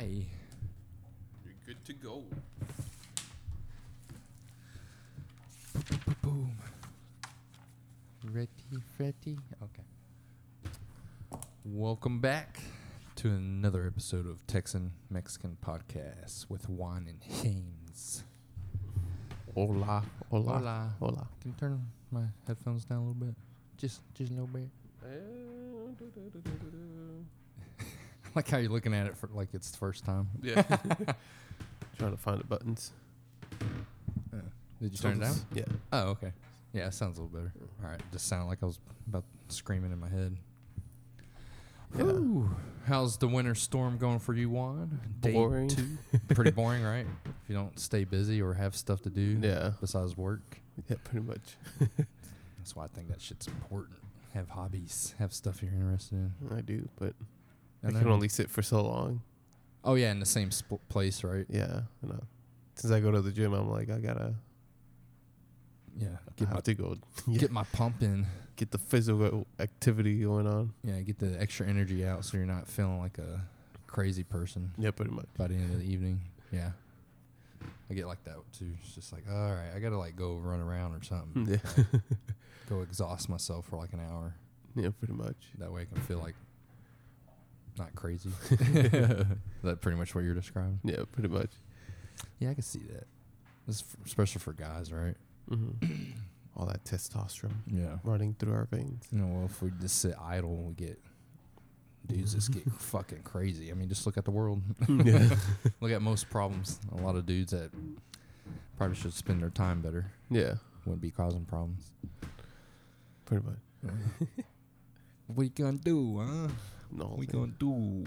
Hi. You're good to go. Boom. Ready, ready. Okay. Welcome back to another episode of Texan Mexican Podcast with Juan and James. Hola, hola, Hola. hola. Can you turn my headphones down a little bit? Just, just a little bit. Eh, I like how you're looking at it for like it's the first time. Yeah. Trying to find the buttons. Uh, did you turn it down? Yeah. Oh, okay. Yeah, it sounds a little better. All right, just sounded like I was about screaming in my head. Yeah. Ooh, how's the winter storm going for you, Juan? Day Boring. two? Pretty boring, right? If you don't stay busy or have stuff to do Yeah. besides work. Yeah, pretty much. That's why I think that shit's important. Have hobbies, have stuff you're interested in. I do, but I can only sit for so long. oh yeah, in the same sp- place, right? Yeah. And, uh, since I go to the gym, I'm like, I gotta Yeah, I get my have to go yeah, get my pump in. get the physical activity going on. Yeah, get the extra energy out so you're not feeling like a crazy person. Yeah, pretty much. by the end of the evening. Yeah. I get like that too. It's just like, all right, I gotta like go run around or something. Yeah. go exhaust myself for like an hour. yeah, pretty much. That way I can feel like not crazy. that pretty much what you're describing. Yeah, pretty much. Yeah, I can see that. This f- especially for guys, right? hmm All that testosterone Yeah. running through our veins. You know, well, if we just sit idle, we get dudes just get fucking crazy. I mean, just look at the world. yeah. look at most problems. A lot of dudes that probably should spend their time better Yeah, wouldn't be causing problems. pretty much. what you gonna do, huh? No. What you thing. gonna do?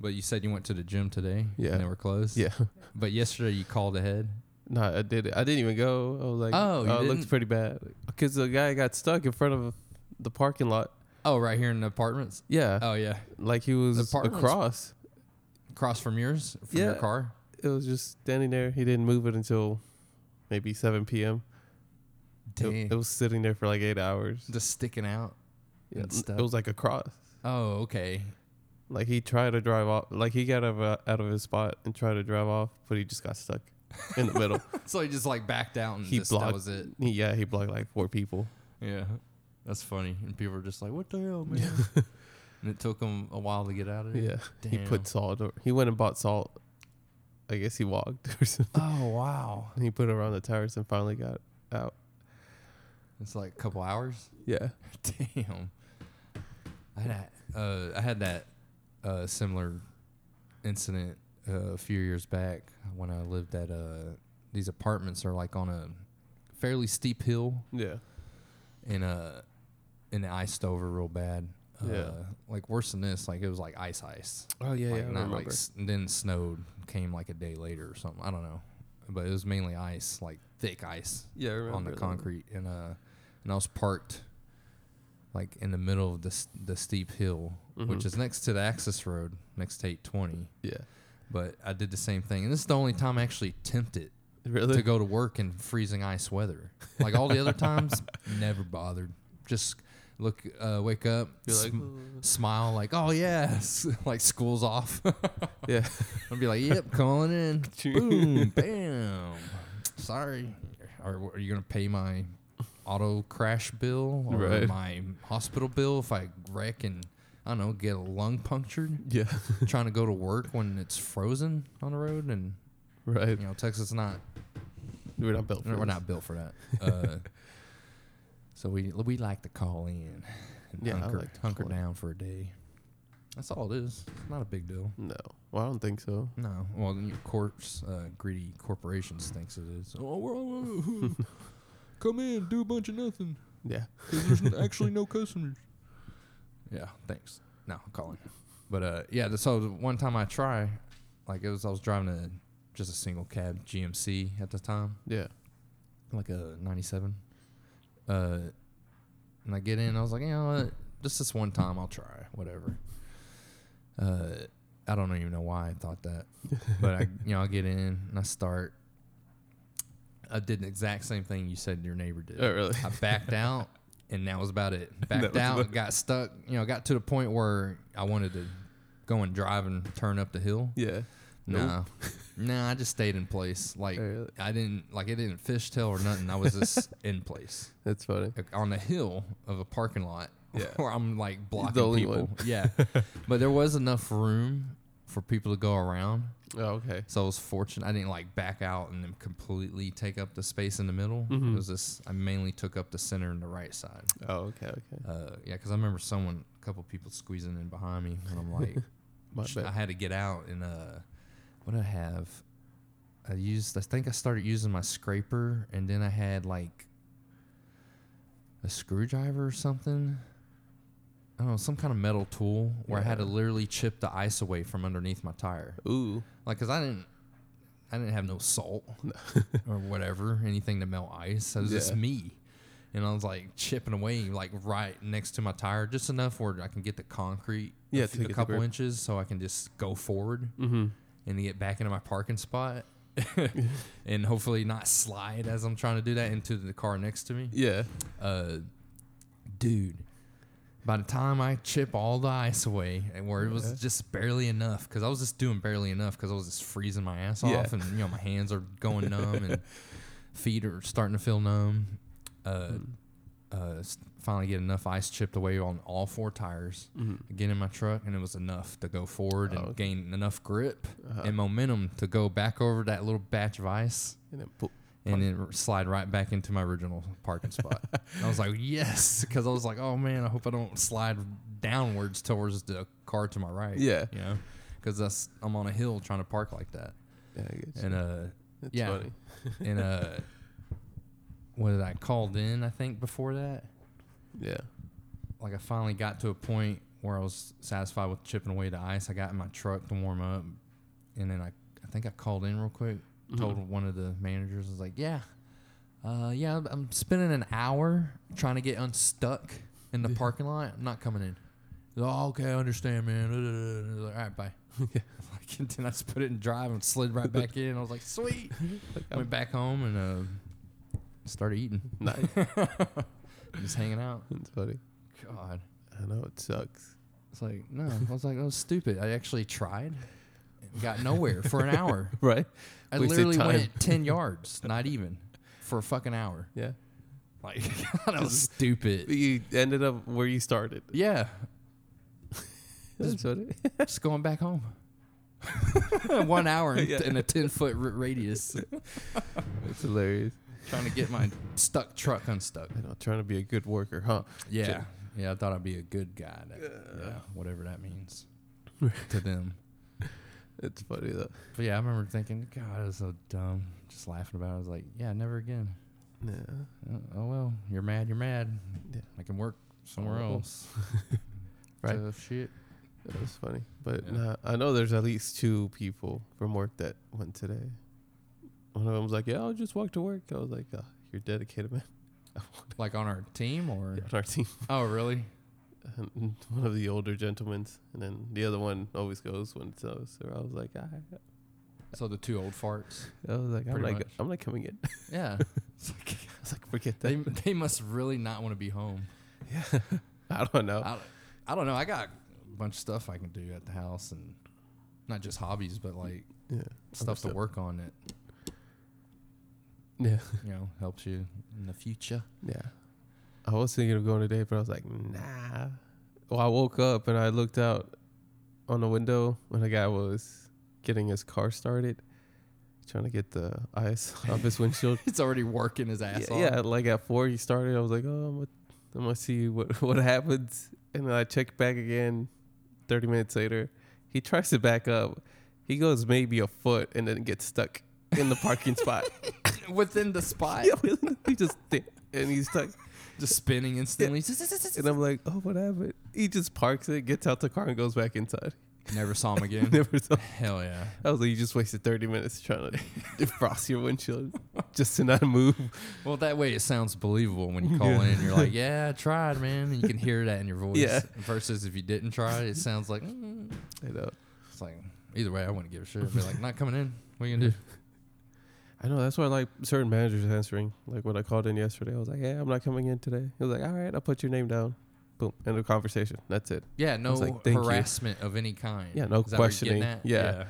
But you said you went to the gym today. Yeah. And they were closed. Yeah. But yesterday you called ahead. No, I did. I didn't even go. I was like, Oh, you oh, it looks didn't? pretty bad. Because the guy got stuck in front of the parking lot. Oh, right here in the apartments. Yeah, Oh yeah, like he was apartments- across. across from yours, from your Yeah. car. It was just standing there. He didn't move it until maybe 7 p.m. It, it was sitting there for like eight hours. Just sticking out. Yeah, and stuff. it was like across. Oh, okay. Like he tried to drive off. Like he got out of, uh, out of his spot and tried to drive off, but he just got stuck in the middle. So he just like backed out and He just, that blocked- was it. He- yeah, he blocked like four people. Yeah, that's funny. And people were just like, "What the hell, man?" and it took him a while to get out of it. Yeah, he put salt. Or, he went and bought salt. I guess he walked or something. Oh wow. And he put it around the tires and finally got out. It's like a couple hours. Yeah. Damn. I had that, uh, I had that uh, similar incident uh, a few years back when I lived at uh, these apartments are like on a fairly steep hill Yeah. and uh and it iced over real bad. Uh, Yeah. like worse than this, like it was like ice ice. Oh yeah, like yeah. I not remember. like s- and then snowed came like a day later or something. I don't know. But it was mainly ice, like thick ice yeah, on the concrete and uh and I was parked like in the middle of the the steep hill which Mhm. is next to the access road next to 820 Yeah. but I did the same thing and this is the only time I actually tempted Really? to go to work in freezing ice weather. Like all the other times never bothered. Just look uh wake up You're like, sm- smile like oh yes. Like school's off. Yeah. I'd be like yep calling in. Boom bam. Sorry. Are, are you gonna pay my auto crash bill or Right. my hospital bill if I wreck and I don't know get a lung punctured Yeah. trying to go to work when it's frozen on the road and right. you know Texas not We're not built. For we're this. not built for that uh, so we we like to call in and Yeah, hunker, like hunker down for a day that's all it is it's not a big deal No. Well, I don't think so. No, well, then of course, uh, greedy corporations thinks it is. Oh, we're all, come in, do a bunch of nothing. Yeah. 'cause there's n- actually no customers. Yeah, thanks. No, I'm calling. But uh, yeah, th- so one time I try, like it was, I was driving a just a single cab GMC at the time, Yeah. like a '97. Uh, and I get in, I was like, you know what, just this one time, I'll try, whatever. Uh, I don't even know why I thought that, but I, you know, I get in and I start. I did the exact same thing you said your neighbor did. Oh, really? I backed out, and that was about it. Backed out, about- got stuck. You know, got to the point where I wanted to go and drive and turn up the hill, Yeah. No, no, I just stayed in place. Like Oh, really? I didn't like it didn't fishtail or nothing. I was just in place That's funny. like, on the hill of a parking lot Yeah. where I'm like blocking people. one. Yeah, but there was enough room for people to go around. Oh, okay. So I was fortunate. I didn't like back out and then completely take up the space in the middle. Mhm. It was just I mainly took up the center and the right side. Oh, okay, okay. Uh, yeah, because I remember someone, a couple people squeezing in behind me, and I'm like, My sh- bad. I had to get out and uh, what did I have? I used. I think I started using my scraper, and then I had like a screwdriver or something. I don't know, some kind of metal tool where I had to literally chip the ice away from underneath my tire. Ooh. Like, cause I didn't, I didn't have no salt or whatever, anything to melt ice. It was just Yeah. me, and I was like chipping away, like right next to my tire, just enough where I can get the concrete, Yeah, a, few- a couple inches, so I can just go forward Mm-hmm. and get back into my parking spot, and hopefully not slide as I'm trying to do that into the car next to me. Yeah. Uh, dude, by the time I chip all the ice away, and where it was just barely enough, because I was just doing barely enough, because I was just freezing my ass Yeah. off, and you know my hands are going numb, and feet are starting to feel numb. Uh, Mm. uh, finally get enough ice chipped away on all four tires. Mm-hmm. Get in my truck, and it was enough to go forward and Oh, okay. gain enough grip Uh-huh. and momentum to go back over that little batch of ice And then. And then slide right back into my original parking spot. I was like, yes, because I was like, oh man, I hope I don't slide downwards towards the car to my right. Yeah. you know, because that's I'm on a hill trying to park like that, Yeah, I get you. and uh, That's yeah. funny. and uh, what did I called in? I think before that, Yeah. like I finally got to a point where I was satisfied with chipping away the ice. I got in my truck to warm up, and then I I think I called in real quick. Told Mhm. one of the managers, I was like, "Yeah, uh, yeah, I'm- I'm spending an hour trying to get unstuck in the parking lot. I'm not coming in." Like, oh, okay, I understand, man. Like, All right, bye. Yeah. Like, and then I just put it in drive and slid right back in. I was like, sweet. Went back home and uh, started eating, nice. just hanging out. That's funny. God. I know it sucks. It's like, no, I was like, that was stupid. I actually tried. Got nowhere for an hour. Right? I Wasted literally time. went 10 yards, not even, for a fucking hour. Yeah. Like, that was stupid. You ended up where you started. Yeah, That's just going back home. One hour in, Yeah. in a 10 foot r- radius, It's hilarious. trying to get my stuck truck unstuck. I know, trying to be a good worker, huh? Yeah. Yeah, I thought I'd be a good guy. That, yeah, whatever that means to them. It's funny though. But yeah, I remember thinking, God, that was so dumb. Just laughing about it. I was like, yeah, never again. Yeah. Oh, oh well, you're mad. You're mad. Yeah. I can work somewhere Oh, else. Right. So, shit. That was funny. But Yeah. nah, I know there's at least two people from work that went today. One of them was like, "Yeah, I'll just walk to work." I was like, oh, "You're dedicated, man." Like on our team or? on our team. Oh, really? One of the older gentlemen's, and then the other one always goes when it's us. So I was like, I, So the two old farts. I was like, I'm like, much. I'm not coming in. Yeah. I was like, forget that. they must really not want to be home. Yeah. I don't know. I, I don't know. I got a bunch of stuff I can do at the house and not just hobbies, but like yeah, stuff to stuff. work on it. yeah, you know helps you in the future. yeah. I was thinking of going today, but I was like, nah. Well, I woke up and I looked out on the window when a guy was getting his car started, trying to get the ice off his windshield. It's already working his ass yeah, off. yeah, like at four he started. I was like, oh, I'm gonna, I'm gonna see what what happens. And then I checked back again. Thirty minutes later, he tries to back up. He goes maybe a foot and then gets stuck in the parking spot. Within the spot, Yeah, he just and he's stuck. Just spinning instantly. And I'm like, oh, what happened? He just parks it, gets out the car, and goes back inside. Never saw him again. Never saw. Hell yeah. I was like, you just wasted 30 minutes trying to defrost your windshield just to not move. Well, that way it sounds believable when you call Yeah. in. You're like, "Yeah, I tried, man," and you can hear that in your voice. Yeah. Versus if you didn't try, it sounds like mm. I know. it's like either way. I wouldn't give a shit. I'd be like, "Not coming in. What are you gonna do?" I know that's why I like certain managers answering. Like when I called in yesterday, I was like, "Yeah, I'm not coming in today." He was like, "All right, I'll put your name down." Boom, end of conversation. That's it. Yeah, no like, "Thank you." harassment of any kind. Yeah, no Is that what you're getting questioning. at? Yeah.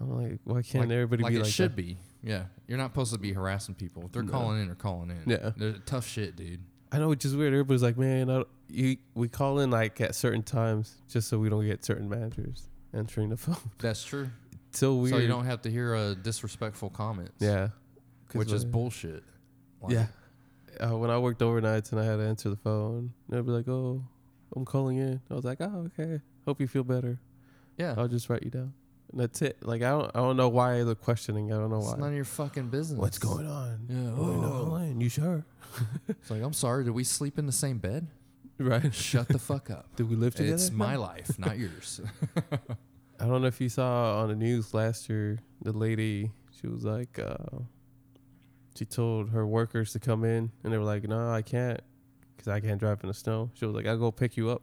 I'm like, why can't like, everybody like be it like should that? be. Yeah, you're not supposed to be harassing people. If they're No. calling in, they're calling in. Yeah. they're tough shit, dude. I know, which is weird. Everybody's like, man, you, we call in like at certain times just so we don't get certain managers answering the phone. That's true. So weird. So you don't have to hear uh, disrespectful comments. yeah. which is bullshit. Like, yeah. Uh, when I worked overnights and I had to answer the phone, they'd be like, oh, I'm calling in. I was like, oh, okay. Hope you feel better. yeah. I'll just write you down. And that's it. Like I don't, I don't know why the questioning. I don't know It's why. none of your fucking business. What's going on? Yeah. Oh, oh. You sure? It's like I'm sorry. Did we sleep in the same bed? Right. Shut the fuck up. Did we live together? It's my life, not yours. I don't know if you saw on the news last year, the lady, she was like, uh, she told her workers to come in, and they were like, no, I can't, because I can't drive in the snow. She was like, I'll go pick you up.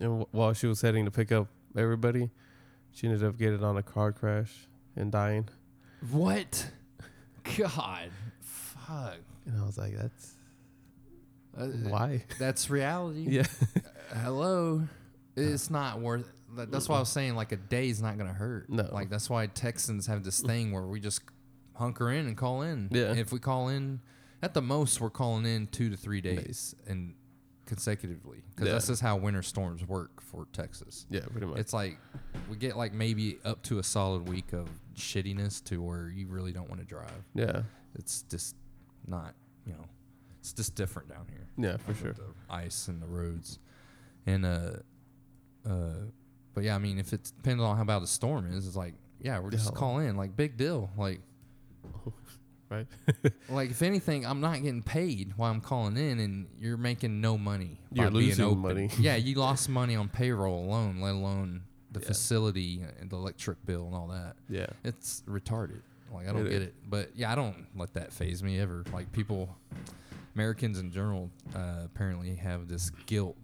And w- while she was heading to pick up everybody, she ended up getting on a car crash and dying. what? God. Fuck. And I was like, that's Uh, why? That's reality. yeah. Hello. It's not worth. That- That's why I was saying like a day's not gonna hurt. No. Like that's why Texans have this thing where we just hunker in and call in. Yeah. If we call in, at the most we're calling in two to three days and consecutively because Yeah. that's just how winter storms work for Texas. Yeah, pretty much. It's like we get like maybe up to a solid week of shittiness to where you really don't want to drive. yeah. It's just not, you know, it's just different down here Yeah, for sure. the ice and the roads. And uh uh but yeah, I mean if it's depending on how bad the storm is, it's like, yeah, we're just Yeah. call in, like big deal. Like Right. like if anything, I'm not getting paid while I'm calling in and you're making no money. You're being losing money. yeah, you lost money on payroll alone, let alone the Yeah. facility and the electric bill and all that. Yeah. It's retarded. Like I don't It get is. it. But yeah, I don't let that phase me ever. Like people Americans in general uh, apparently have this guilt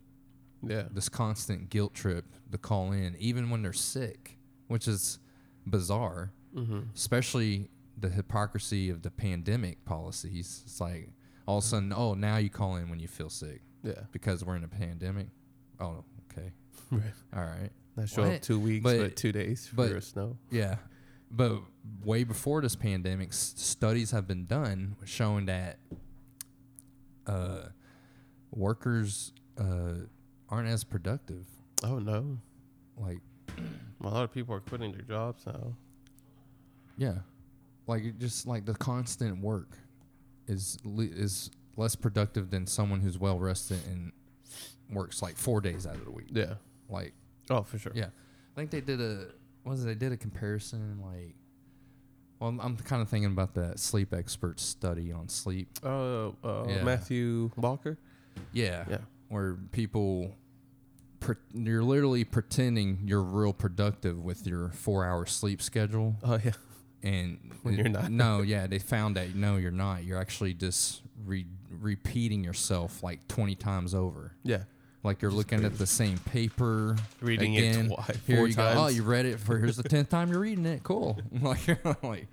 Yeah. this constant guilt trip to call in, even when they're sick, which is bizarre, Mm-hmm. especially the hypocrisy of the pandemic policies. It's like all of a sudden, oh, now you call in when you feel sick Yeah. because we're in a pandemic. Oh, okay. Right. All right. Not show What? up two weeks, But- but, two days for but- a snow. Yeah. But way before this pandemic, s- studies have been done showing that uh, workers uh, aren't as productive. Oh no. Like, A lot of people are quitting their jobs now. Yeah, like it just like the constant work is le- is less productive than someone who's well rested and works like four days out of the week. Yeah. Like, Oh, for sure. yeah, I think they did a what was it? They did a comparison like. Well, I'm, I'm kind of thinking about that sleep expert study on sleep. Oh, uh, Yeah. Matthew Walker. Yeah, Yeah. where people. You're literally pretending you're real productive with your four-hour sleep schedule, Oh yeah. and When it- you're not. no yeah they found that no you're not you're actually just re- repeating yourself like 20 times over Yeah. like you're looking at the same paper Reading again. it twice, here four you times. go oh you read it for here's the 10th time you're reading it cool like like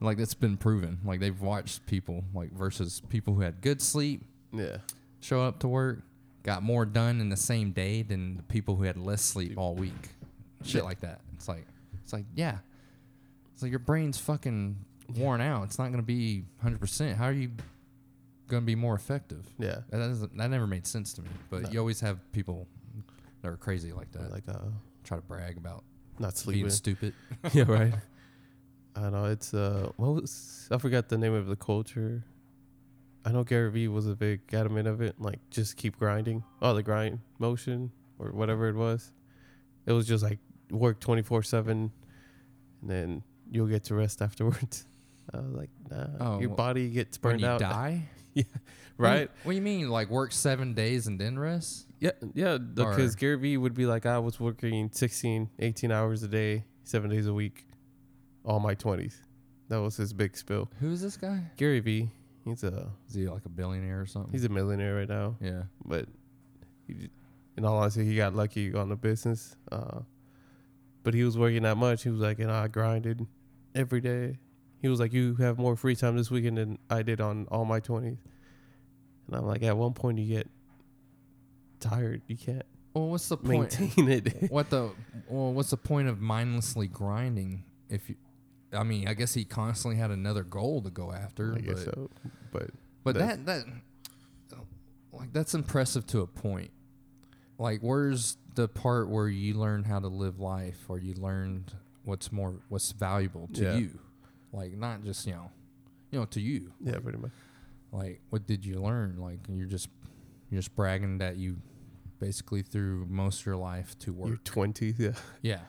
like that's been proven like they've watched people like versus people who had good sleep Yeah. show up to work got more done in the same day than the people who had less sleep all week shit like that it's like it's like yeah it's like your brain's fucking worn out it's not going to be 100% how are you going to be more effective Yeah. that, doesn't, that never made sense to me but No. you always have people that are crazy like that Like uh, try to brag about not being sleeping. stupid yeah. Right. I know it's uh. What was I forgot the name of the culture. I know Gary Vee was a big adamant of it. Like just keep grinding. Oh, the grind motion or whatever it was. It was just like work twenty four seven, and then you'll get to rest afterwards. I was like, nah, Oh, your body gets burned you out. die yeah, right? what do you mean like work seven days and then rest Yeah, yeah. Because Gary Vee would be like, I was working 16, 18 hours a day, seven days a week, all my 20s. That was his big spill. who is this guy Gary Vee, he's a is he like a billionaire or something he's a millionaire right now, yeah but he, in all honesty, he got lucky on the business. Uh, but he was working that much. He was like, and I grinded every day. He was like, you have more free time this weekend than I did on all my 20s. And I'm like, at one point, you get tired. You can't. Well, what's the point? maintain it. what the well, what's the point of mindlessly grinding if you? I mean, I guess he constantly had another goal to go after. I guess but, so. But But That's- that that like that's impressive to a point. Like where's the part where you learn how to live life or you learned what's more what's valuable to Yeah. you? Like not just, you know, you know, to you. yeah, pretty much. Like what did you learn? Like you're just you're just bragging that you basically through most of your life to work. You're 20. Yeah. Yeah.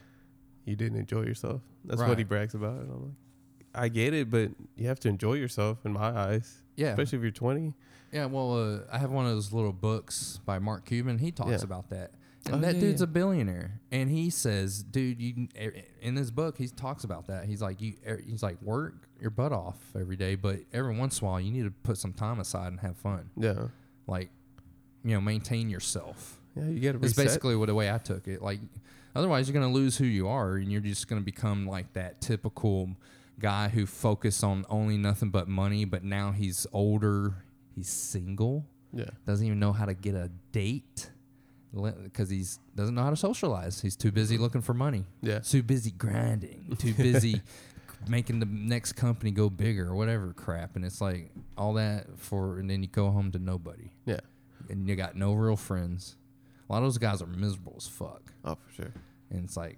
You didn't enjoy yourself. That's what he brags about. And I'm like, I get it, but you have to enjoy yourself in my eyes, Yeah. especially if you're 20. Yeah, well, uh, I have one of those little books by Mark Cuban. He talks Yeah. about that, and Oh, that yeah, dude's yeah. a billionaire, and he says, "Dude, you in this book, he talks about that. He's like, you, er, he's like, work your butt off every day, but every once in a while, you need to put some time aside and have fun. Yeah. Like, you know, maintain yourself. Yeah, you got to It's reset. basically what the way I took it. Like, otherwise, you're gonna lose who you are, and you're just gonna become like that typical guy who focused on only nothing but money. But now he's older, he's single yeah. doesn't even know how to get a date because he's doesn't know how to socialize. He's too busy mm-hmm. looking for money. Yeah. Too busy grinding. Too busy making the next company go bigger or whatever crap. And it's like all that for, and then you go home to nobody, Yeah. and you got no real friends. A lot of those guys are miserable as fuck, Oh, for sure. and it's like,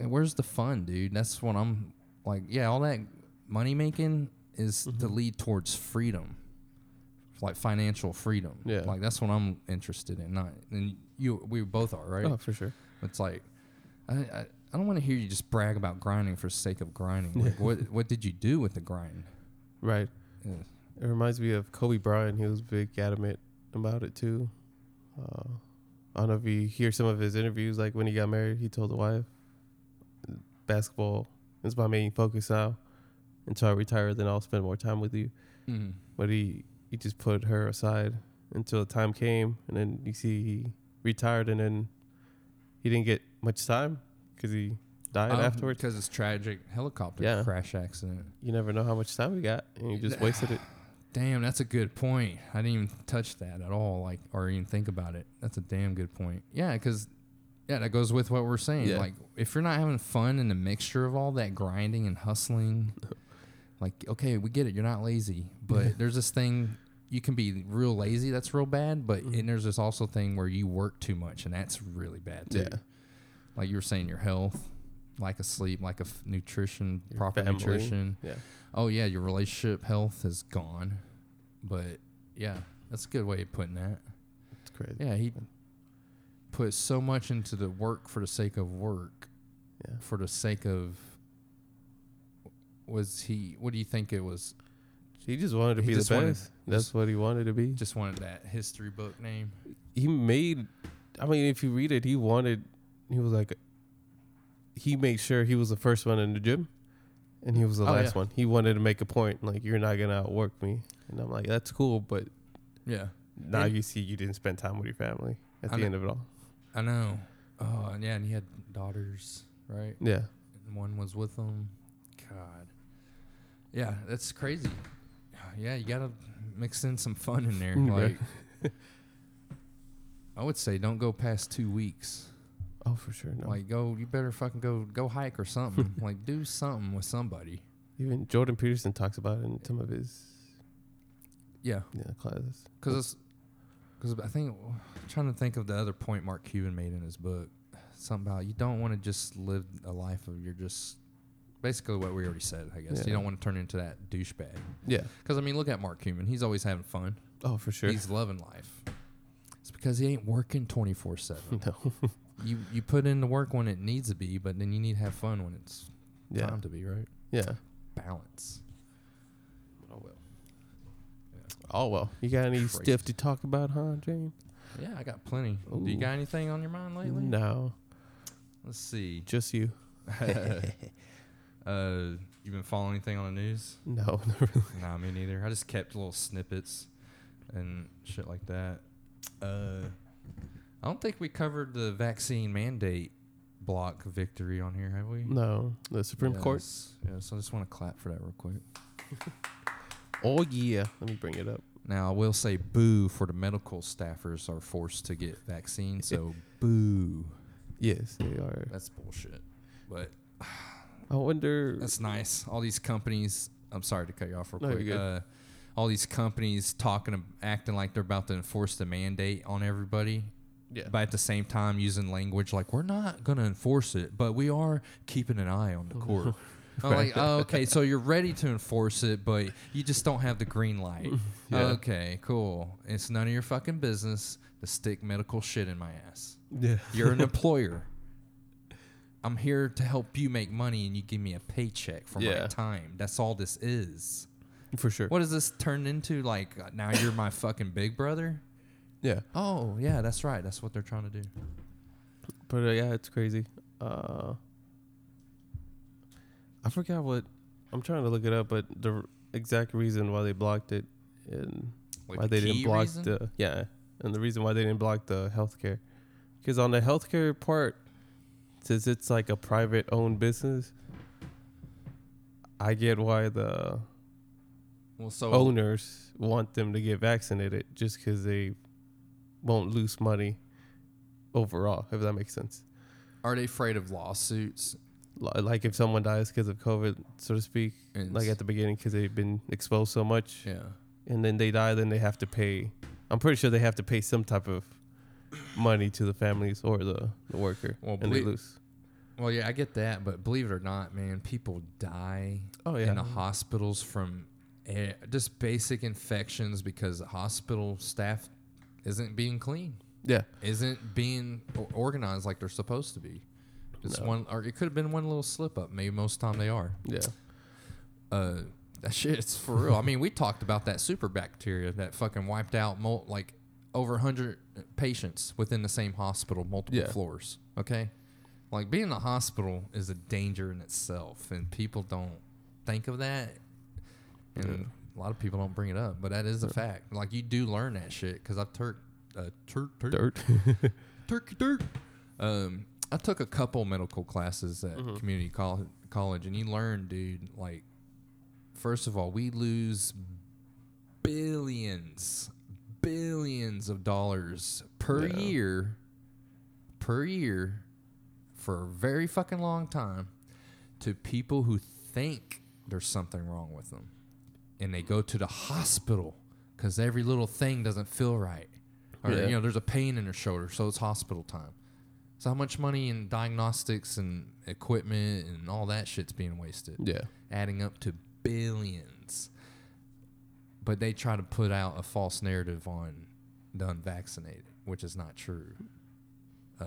and where's the fun, dude? That's what I'm like. Yeah, all that money making is to Mhm. lead towards freedom like financial freedom. Yeah. Like that's what I'm interested in. Not and you we both are, right? Oh, for sure. It's like I I, I don't want to hear you just brag about grinding for sake of grinding. Like what what did you do with the grind? Right. Yeah. It reminds me of Kobe Bryant. He was big adamant about it too. Uh, I don't know if you hear some of his interviews, like when he got married, he told the wife, "Basketball is my main focus now. Until I retire, then I'll spend more time with you." Mm-hmm. But he he just put her aside until the time came, and then you see he retired, and then he didn't get much time because he died afterwards. because it's tragic helicopter Yeah. crash accident. You never know how much time we got, and you just wasted it. Damn, that's a good point. I didn't even touch that at all, like or even think about it. That's a damn good point. Yeah, because yeah, that goes with what we're saying. Yeah. Like, if you're not having fun in the mixture of all that grinding and hustling, like, okay, we get it. You're not lazy, but there's this thing you can be real lazy. That's real bad. But Mhm. and there's this also thing where you work too much, and that's really bad too. Yeah. Like you were saying, your health, lack of sleep, lack of nutrition, Your proper family. nutrition Yeah. Oh yeah, your relationship health is gone. But yeah, that's a good way of putting that. It's crazy. Yeah, he put so much into the work for the sake of work, Yeah. for the sake of. Was he? What do you think it was? He just wanted to He be the just wanted- best. That's what he wanted to be. Just wanted that history book name. He made. I mean, if you read it, he wanted. He was like. He made sure he was the first one in the gym, and he was the Oh, last yeah. one. He wanted to make a point, like you're not gonna outwork me, and I'm like, that's cool, but Yeah, now And- you see you didn't spend time with your family at I the know. end of it all. I know. Oh, and yeah, and he had daughters, right? Yeah, And one was with him. God. Yeah, that's crazy. Yeah, you gotta mix in some fun in there. Like, I would say don't go past two weeks. Oh for sure. No, Like, go. You better fucking go go hike or something. like, do something with somebody. even Jordan Peterson talks about it in some of his Yeah, yeah classes. because it's because I think I'm trying to think of the other point Mark Cuban made in his book. Something about you don't want to just live a life of you're just basically what we already said. I guess you don't want to turn into that douchebag. Yeah. Because I mean, look at Mark Cuban. He's always having fun. Oh, for sure. He's loving life. It's because he ain't working twenty four seven. no. You you put in the work when it needs to be, but then you need to have fun when it's yeah. time to be, right? Yeah. Balance. Oh well. Oh well. You got any Crazy. stuff to talk about, huh, James? Yeah, I got plenty. Do you got anything on your mind lately? No, Let's see. just you. uh, you been following anything on the news? No, not really. nah, me neither. I just kept little snippets and shit like that. Uh, I don't think we covered the vaccine mandate block victory on here, have we? No, the Supreme Court. Yeah, so I just want to clap for that real quick. Oh yeah. Let me bring it up. Now I will say boo for the medical staffers are forced to get vaccines. So boo. Yes, they are. That's bullshit. But I wonder. that's nice. All these companies. I'm sorry to cut you off real No, quick. Uh, all these companies talking, acting like they're about to enforce the mandate on everybody. Yeah. But at the same time, using language like we're not going to enforce it, but we are keeping an eye on the court. I'm like, oh, okay, so you're ready to enforce it, but you just don't have the green light. Yeah. Okay, cool. It's none of your fucking business to stick medical shit in my ass. Yeah. You're an employer. I'm here to help you make money, and you give me a paycheck for my time. That's all this is. For sure. What does this turn into? Like uh, now you're my fucking big brother? Yeah. Oh yeah, that's right. That's what they're trying to do. But uh, yeah, it's crazy. Uh, I forgot what. I'm trying to look it up, but the r- exact reason why they blocked it and Like why the they didn't block reason? the yeah, and the reason why they didn't block the healthcare, because on the healthcare part, since it's like a private owned business, I get why the Well, so owners want them to get vaccinated just because they won't lose money overall, if that makes sense. are they afraid of lawsuits? Li- Like if someone dies because of COVID, so to speak, And like at the beginning because they've been exposed so much, yeah, and then they die, then they have to pay. I'm pretty sure they have to pay some type of money to the families or the, the worker, Well, and they believe- lose. well, yeah, I get that, but believe it or not, man, people die Oh in the hospitals from eh, just basic infections because hospital staff isn't being clean, yeah, isn't being organized like they're supposed to be. It's No. one, or it could have been one little slip up. Maybe most time they are. yeah, uh, that shit it's for real. I mean, we talked about that super bacteria that fucking wiped out mul- like over 100 patients within the same hospital, multiple Yeah. floors. Okay? Like being in the hospital is a danger in itself, and people don't think of that. And Yeah. A lot of people don't bring it up, but that is a fact. Like you do learn that shit because I've turk, uh, turk, turk, dirt. turkey dirt. Um, I took a couple medical classes at Mhm. community col- college, and you learn, dude. Like, first of all, we lose billions, billions of dollars per Yeah. year, per year, for a very fucking long time, to people who think there's something wrong with them, and they go to the hospital because every little thing doesn't feel right. Or Yeah. you know there's a pain in their shoulder so it's hospital time. So how much money in diagnostics and equipment and all that shit's being wasted? Yeah, adding up to billions. But they try to put out a false narrative on the unvaccinated which is not true. Uh,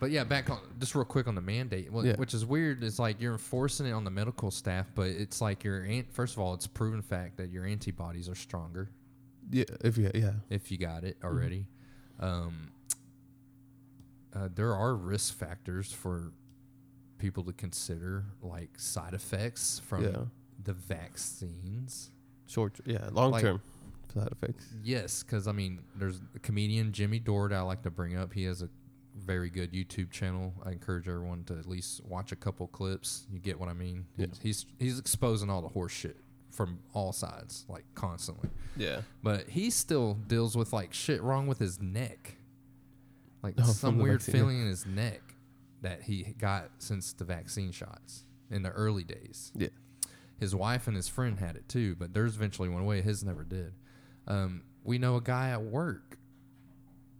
but yeah, back on just real quick on the mandate, what, Yeah. which is weird. Is like you're enforcing it on the medical staff, but it's like your an- first of all, it's proven fact that your antibodies are stronger yeah. If you yeah, if you got it already. Um, uh, there are risk factors for people to consider, like side effects from Yeah. the vaccines. short yeah, long Like- term side effects. Yes, because I mean, there's a comedian Jimmy Dore I like to bring up. He has a very good YouTube channel. I encourage everyone to at least watch a couple clips. You get what I mean? Yeah. He's he's exposing all the horse shit from all sides, like constantly. Yeah, But he still deals with like shit wrong with his neck. Like Oh, some weird vaccine. feeling in his neck that he got since the vaccine shots in the early days. yeah, His wife and his friend had it too, but theirs eventually went away. His never did. Um, we know a guy at work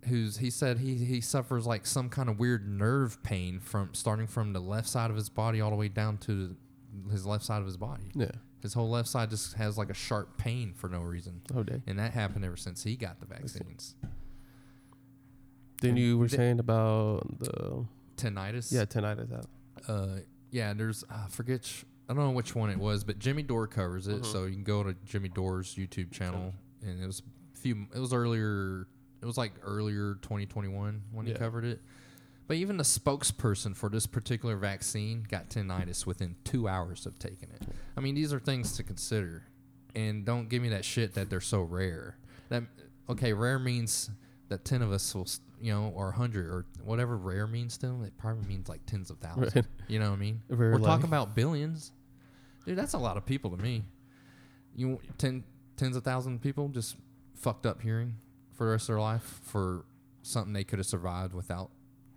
who's he said he he suffers like some kind of weird nerve pain from starting from the left side of his body all the way down to his left side of his body. yeah. His whole left side just has like a sharp pain for no reason. Oh, day. And that happened ever since he got the vaccines. Then you were the- saying about the Tinnitus. yeah tinnitus. That. Uh, yeah. There's I forget. sh- I don't know which one it was, but Jimmy Dore covers it. Mhm. So you can go to Jimmy Dore's YouTube channel, and it was a few. It was earlier. It was like earlier 2021 when he covered it. But even the spokesperson for this particular vaccine got tinnitus within two hours of taking it. I mean, these are things to consider, and don't give me that shit that they're so rare. That okay, rare means that ten of us will, you know, or hundred or whatever rare means to them. It probably means like tens of thousands. Right. You know what I mean? Rare We're life. talking about billions, dude. That's a lot of people to me. You ten tens of thousands of people just fucked up hearing for the rest of their life for something they could have survived without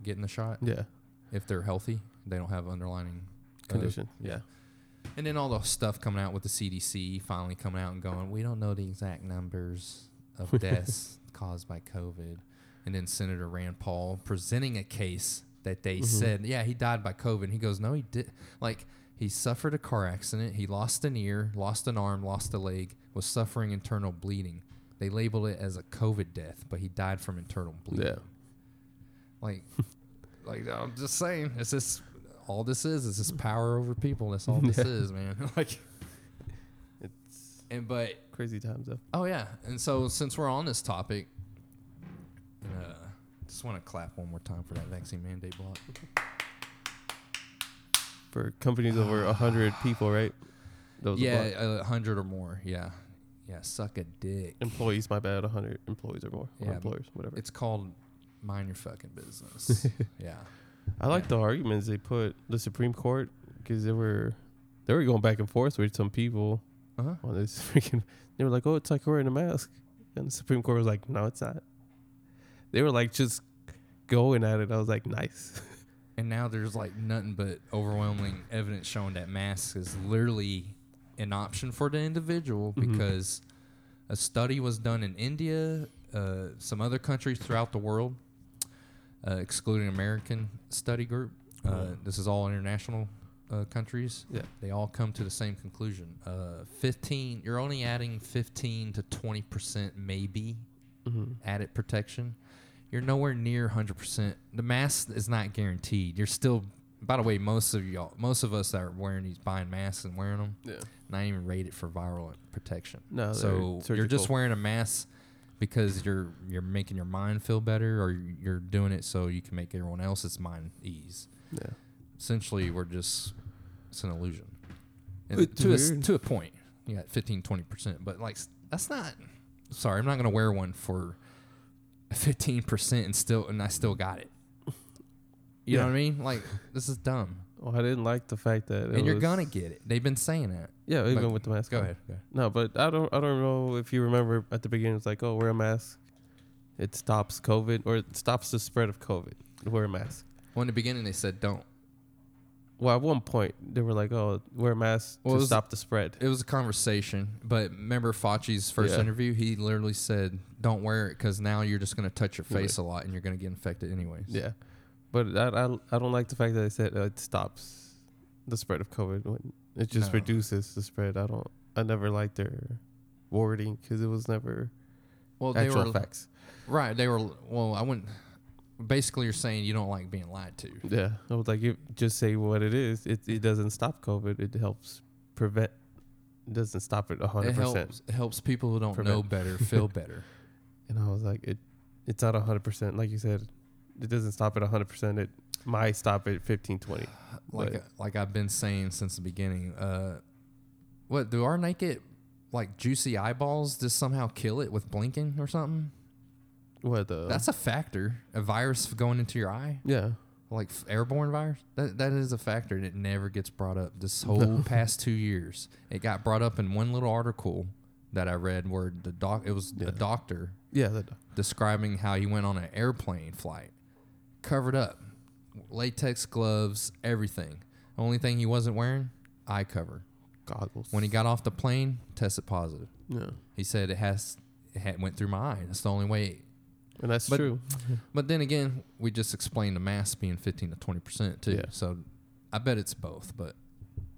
getting the shot Yeah. if they're healthy. They don't have underlining uh, Condition. yeah. And then all the stuff coming out with the CDC finally coming out and going, we don't know the exact numbers of deaths caused by COVID. And then Senator Rand Paul presenting a case that they Mhm. said, yeah, he died by COVID. And he goes, no, he did. Like, he suffered a car accident. He lost an ear, lost an arm, lost a leg, was suffering internal bleeding. They labeled it as a COVID death, but he died from internal bleeding. Yeah. Like, like I'm just saying, it's just all this is is this power over people. That's all this Yeah. is, man. like, It's and but crazy times though. oh yeah, and so since we're on this topic, uh, just want to clap one more time for that vaccine mandate block. For companies over a hundred people, right? Those yeah, a hundred or more. Yeah, yeah. Suck a dick. employees. My bad. Hundred employees or more. Or Yeah, employers, whatever. It's called mind your fucking business. yeah. I like yeah. the arguments they put the Supreme Court because they were they were going back and forth with some people Uh huh. on this freaking. They were like, "Oh, it's like wearing a mask," and the Supreme Court was like, "No, it's not." They were like just going at it. I was like, "Nice." And now there's like nothing but overwhelming evidence showing that masks is literally an option for the individual Mhm. because a study was done in India, uh, some other countries throughout the world, uh, excluding American study group. Uh, this is all international uh, countries. Yeah. They all come to the same conclusion. Uh, 15, you're only adding 15 to 20% maybe hmm added protection. You're nowhere near 100%. The mask is not guaranteed. You're still, by the way, most of y'all, most of us that are wearing these, buying masks and wearing them, Yeah. not even rated for viral protection. No, so you're just wearing a mask because you're you're making your mind feel better, or you're doing it so you can make everyone else's mind ease. Yeah. Essentially, we're just it's an illusion. And to a, to a point, you got 15, 20 percent, but like that's not. Sorry, I'm not gonna wear one for fifteen percent and still and I still got it. You know what I mean? Like this is dumb, Well, I didn't like the fact that. it and you're gonna get it. They've been saying that. Yeah, even but- with the mask. Go ahead. Go ahead. No, but I don't. I don't know if you remember at the beginning. It's like, oh, wear a mask. It stops COVID or it stops the spread of COVID. Wear a mask. Well, in the beginning they said don't. Well, at one point they were like, "Oh, wear a mask Well, to stop the spread." It was a conversation, but remember Fauci's first Yeah. interview? He literally said, "Don't wear it because now you're just gonna touch your Right. face a lot and you're gonna get infected anyways." Yeah, but I, I I don't like the fact that they said uh, it stops the spread of COVID. When it just No. reduces the spread. I don't. I never liked their wording because it was never Well, they were facts. right. They were. Well, I wouldn't. Basically, you're saying you don't like being lied to. Yeah, I was like, you just say what it is. It it doesn't stop COVID. It helps prevent. It doesn't stop it hundred percent. helps. It helps people who don't Prevent. know better feel better. And I was like, it it's not a hundred percent. Like you said, it doesn't stop at hundred percent. It might stop at 15, 20. like But- like I've been saying since the beginning. Uh, what do our naked like juicy eyeballs just somehow kill it with blinking or something? What the? That's a factor. A virus going into your eye. yeah. like f- airborne virus that that is a factor and it never gets brought up this whole past two years it got brought up in one little article that i read where the doc it was Yeah. a doctor Yeah. The, describing how he went on an airplane flight covered up latex gloves everything only thing he wasn't wearing eye cover goggles. when he got off the plane tested positive yeah. he said it has it had went through my eye that's the only way And that's But- true. But then again, we just explained the mass being 15 to 20 percent too. Yeah. So I bet it's both, but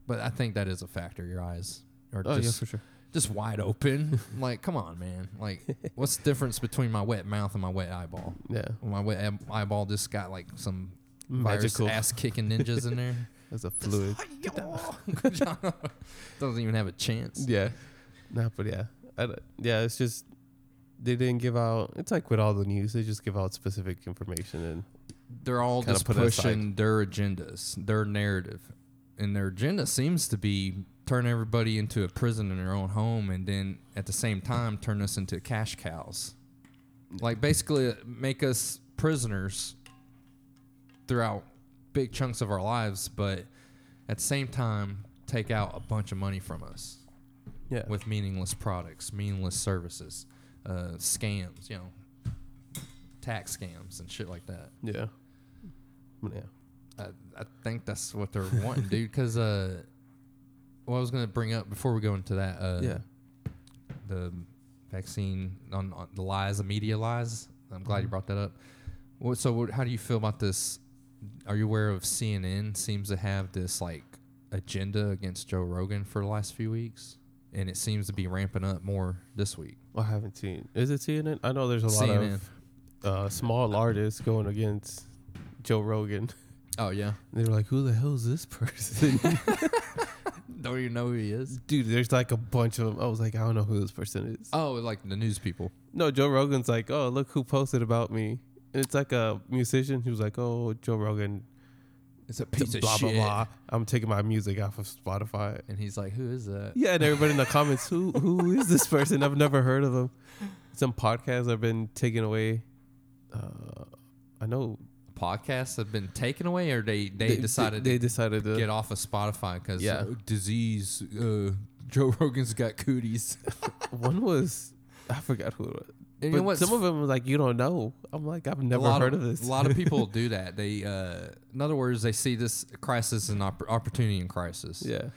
but I think that is a factor. Your eyes are Oh, yeah, just for sure. Just wide open. like, come on, man. Like, what's the difference between my wet mouth and my wet eyeball? Yeah. My wet ab- eyeball just got like some virus Magical. ass kicking ninjas in there. That's a fluid. Doesn't even have a chance. yeah. Nah, but yeah. I, d- yeah, it's just they didn't give out. It's like with all the news, they just give out specific information and they're all Kinda just put it aside. pushing their agendas, their narrative, and their agenda seems to be turn everybody into a prison in their own home, and then at the same time turn us into cash cows. Like basically uh, make us prisoners throughout big chunks of our lives, but at the same time take out a bunch of money from us. Yeah. with meaningless products, meaningless services, uh, scams, you know, tax scams and shit like that. Yeah. Yeah. I, I think that's what they're wanting, dude. Because uh, what I was gonna bring up before we go into that, uh, yeah. the vaccine on, on the lies, the media lies. I'm glad you Mhm. brought that up. What, so, what, how do you feel about this? Are you aware of CNN seems to have this like agenda against Joe Rogan for the last few weeks, and it seems to be ramping up more this week. Well, I haven't seen. Is it CNN? I know there's a lot CNN. of uh, small artists going against Joe Rogan. Oh yeah, They're like, who the hell is this person? don't you know who he is? Dude, there's like a bunch of them. I was like, I don't know who this person is. Oh, like the news people. No, Joe Rogan's like, oh, look who posted about me. And it's like a musician who's like, oh, Joe Rogan, It's a piece blah, blah, blah. I'm taking my music off of Spotify. And he's like, "Who is that?" Yeah, and everybody in the comments, who who is this person? I've never heard of him. Some podcasts have been taken away. Uh, I know Podcasts have been taken away, or they they, decided they to decided to get off of Spotify because Yeah. uh, disease. Uh, Joe Rogan's got cooties. One was I forgot who it was. And but you know what's some of them were like you don't know. I'm like I've never heard of, this. A lot of people do that. They, uh, in other words, they see this crisis and opp- opportunity in crisis. yeah,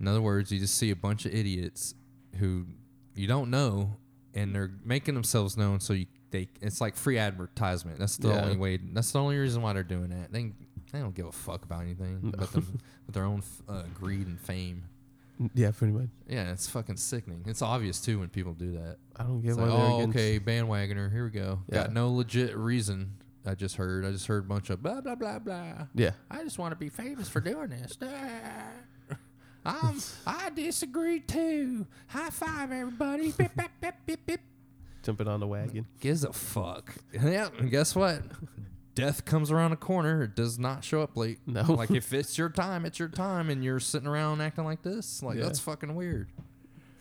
In other words, you just see a bunch of idiots who you don't know, and they're making themselves known. So you, they, it's like free advertisement. That's the Yeah. only way. That's the only reason why they're doing that. They, they don't give a fuck about anything but them, with their own f- uh, greed and fame. yeah, pretty much. Yeah, it's fucking sickening. It's obvious too when people do that. I don't get It's why like, they're oh, against. okay, bandwagoner. Here we go. Yeah. Got no legit reason. I just heard. I just heard a bunch of blah blah blah blah. Yeah, I just want to be famous for doing this. I'm, I disagree too. High five, everybody. Bip, bip, bip, bip, bip. Jumping on the wagon. Gives a fuck. Yeah, and guess what? Death comes around a corner. It does not show up late. No. Like if it's your time, it's your time, and you're sitting around acting like this. Like Yeah. that's fucking weird.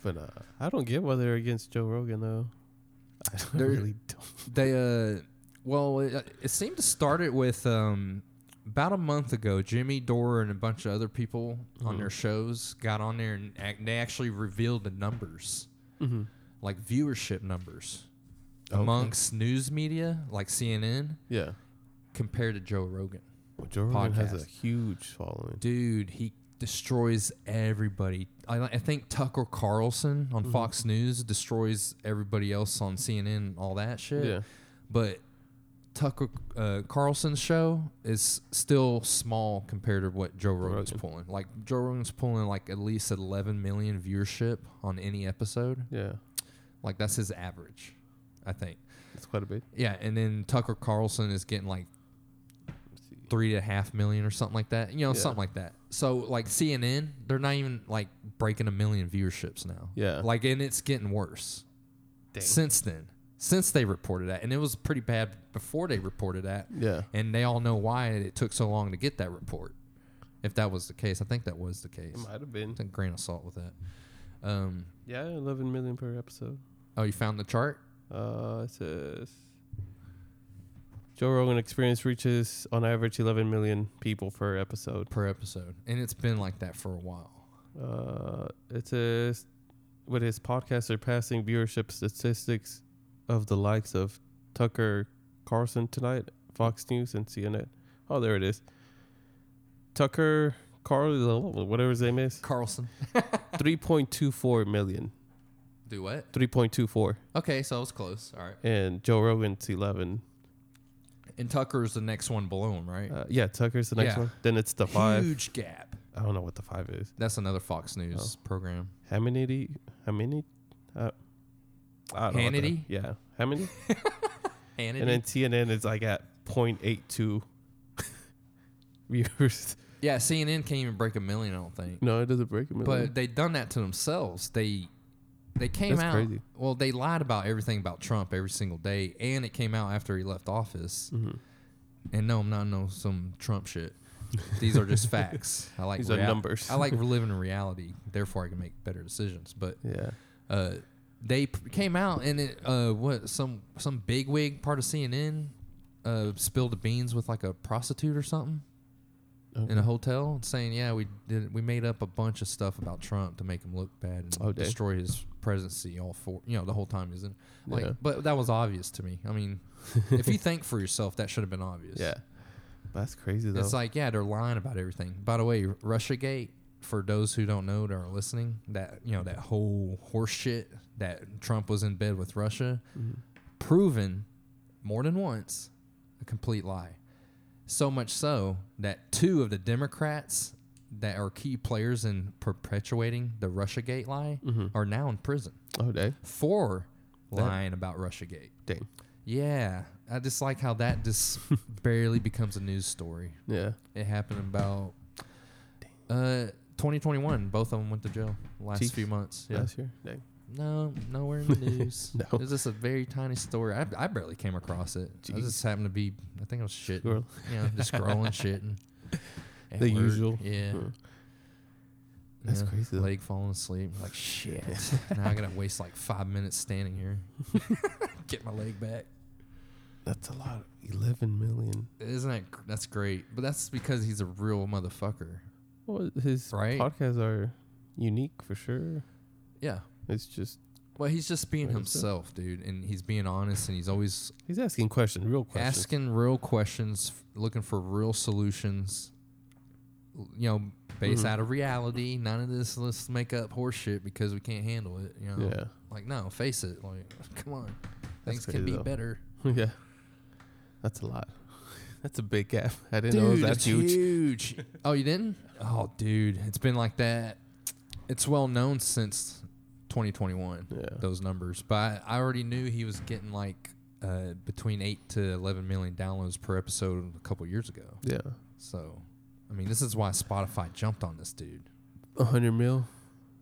But uh, I don't get why they're against Joe Rogan though. I don't really don't. They uh, well, it, it seemed to start it with um, about a month ago. Jimmy Dore and a bunch of other people on Mhm. their shows got on there and they actually revealed the numbers, Mm-hmm. Like viewership numbers, Okay. amongst news media like CNN Yeah, compared to Joe Rogan. well, Joe Rogan has a huge following. Dude, he destroys everybody. I, I think Tucker Carlson on Mhm. Fox News destroys everybody else on CNN and all that shit. Yeah, but Tucker uh, Carlson's show is still small compared to what Joe Rogan's Rogan. pulling. Like Joe Rogan's pulling like at least 11 million viewership on any episode. yeah, Like that's his average, I think. that's quite a bit. Yeah, and then Tucker Carlson is getting like three and a half million or something like that. You know, Yeah. something like that. So like CNN, they're not even like breaking a million viewerships now. Yeah, Like, and it's getting worse Dang. since then. Since they reported that, and it was pretty bad before they reported that. yeah, and they all know why it took so long to get that report. If that was the case, I think that was the case. it might have been. A grain of salt with that. Um, Yeah, 11 million per episode. Oh, you found the chart? Uh, it says Joe Rogan Experience reaches on average 11 million people per episode. per episode, and it's been like that for a while. Uh, it says with his podcast surpassing viewership statistics of the likes of Tucker Carlson tonight, Fox News, and CNN. Oh, there it is. Tucker Carl, whatever his name is, Carlson, 3.24 million. Do what? 3.24. Okay, so it was close. All right, And Joe Rogan's 11. and Tucker's the next one below him, right? Uh, yeah, Tucker's the next Yeah. one. Then it's the five. Huge gap. I don't know what the five is. That's another Fox News program. How many? How many? Uh, I don't know what the- Hannity? yeah, how many? Hannity. and then CNN is like at 0.82 viewers. yeah, CNN can't even break a million. I don't think. No, it doesn't break a million. But they've done that to themselves. They they came That's out. crazy. Well, they lied about everything about Trump every single day, and it came out after he left office. Mhm. And no, I'm not no some Trump shit. These are just facts. I like These are numbers. I like living in reality. Therefore, I can make better decisions. But yeah, uh, they p- came out and it uh what some some bigwig part of CNN uh spilled the beans with like a prostitute or something. in a hotel saying, "Yeah, we did. We made up a bunch of stuff about Trump to make him look bad and Oh, destroy his presidency all for you know the whole time in." Like, Yeah. but that was obvious to me. I mean, if you think for yourself, that should have been obvious. Yeah. That's crazy though. It's like, yeah, they're lying about everything. By the way, RussiaGate, for those who don't know that are listening, that you know that whole horse shit that Trump was in bed with Russia, Mhm. proven more than once a complete lie. So much so that two of the Democrats that are key players in perpetuating the RussiaGate lie Mhm. are now in prison Oh, dang. for lying about RussiaGate. Dang. Yeah, I just like how that just barely becomes a news story. Yeah. It happened about uh 2021. Both of them went to jail last Chief few months. Yeah. Last year. Dang. No, nowhere in the news. No. It's just a very tiny story. I, I barely came across it. I just happened to be. I think I was shitting. Scroll. You know, just scrolling shit and. at The work. usual. Yeah. Huh. That's Yeah, crazy, though. Leg falling asleep. Like shit. now I gotta waste like five minutes standing here. Get my leg back. That's a lot. Eleven million. Isn't that gr- that's great? But that's because he's a real motherfucker. Well, his Right? podcasts are unique for sure. Yeah. It's just Well, he's just being himself, dude, and he's being honest, and he's always he's asking questions, real questions. asking real questions, f- looking for real solutions. You know, based Mhm. out of reality. None of this let's make up horse shit because we can't handle it. You know, Yeah. like no, face it. Like, come on, things can be though. better. yeah. That's a lot. That's a big gap. I didn't know it was that huge. huge. oh, you didn't? Oh, dude, it's been like that. It's well known since 2021. Yeah. those numbers. But I, I already knew he was getting like uh, between eight to 11 million downloads per episode a couple years ago. Yeah. So, I mean, this is why Spotify jumped on this dude, A hundred mil.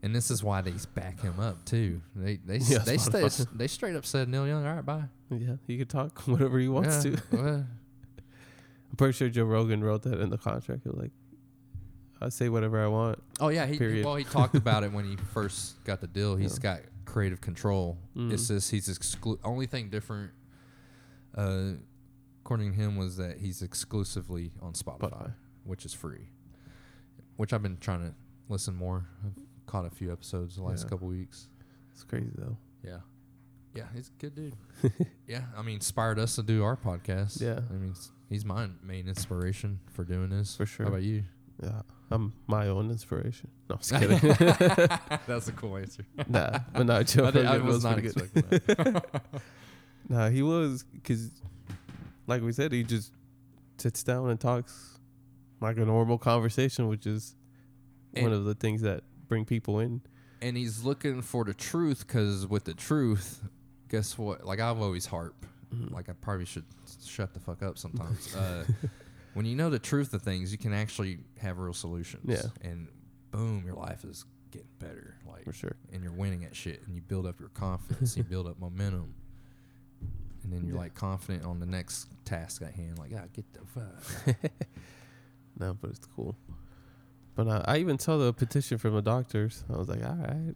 and this is why they back him up too. They they Yeah, they stay, they straight up said Neil Young, all right, bye. Yeah, he could talk whatever he wants Yeah, to. well, I'm pretty sure Joe Rogan wrote that in the contract. He was like, I say whatever I want. oh yeah, he Period. well he talked about it when he first got the deal. He's Yeah. got creative control. Mm. It's just he's exclu- only thing different. Uh, according to him, was that he's exclusively on Spotify. Spotify. Which is free. Which I've been trying to listen more. I've caught a few episodes the last Yeah. couple weeks. It's crazy though. Yeah. Yeah, he's a good dude. yeah, I mean, inspired us to do our podcast. Yeah. I mean, he's my main inspiration for doing this. For sure. How about you? Yeah, I'm my own inspiration. No, I'm just kidding. That's a cool answer. nah, but no, Joe I, did, I was not good. expecting that. Nah, he was because, like we said, he just sits down and talks like a normal conversation, which is one of the things that bring people in. and he's looking for the truth because with the truth, guess what? Like I've always harp. Mhm. Like I probably should shut the fuck up sometimes. uh, when you know the truth of things, you can actually have real solutions. Yeah. And boom, your life is getting better. Like For sure. and you're winning at shit, and you build up your confidence, you build up momentum, and then you're Yeah. like confident on the next task at hand. Like, ah, get the fuck. No, but it's cool. But uh, I even saw the petition from the doctors. I was like, all right,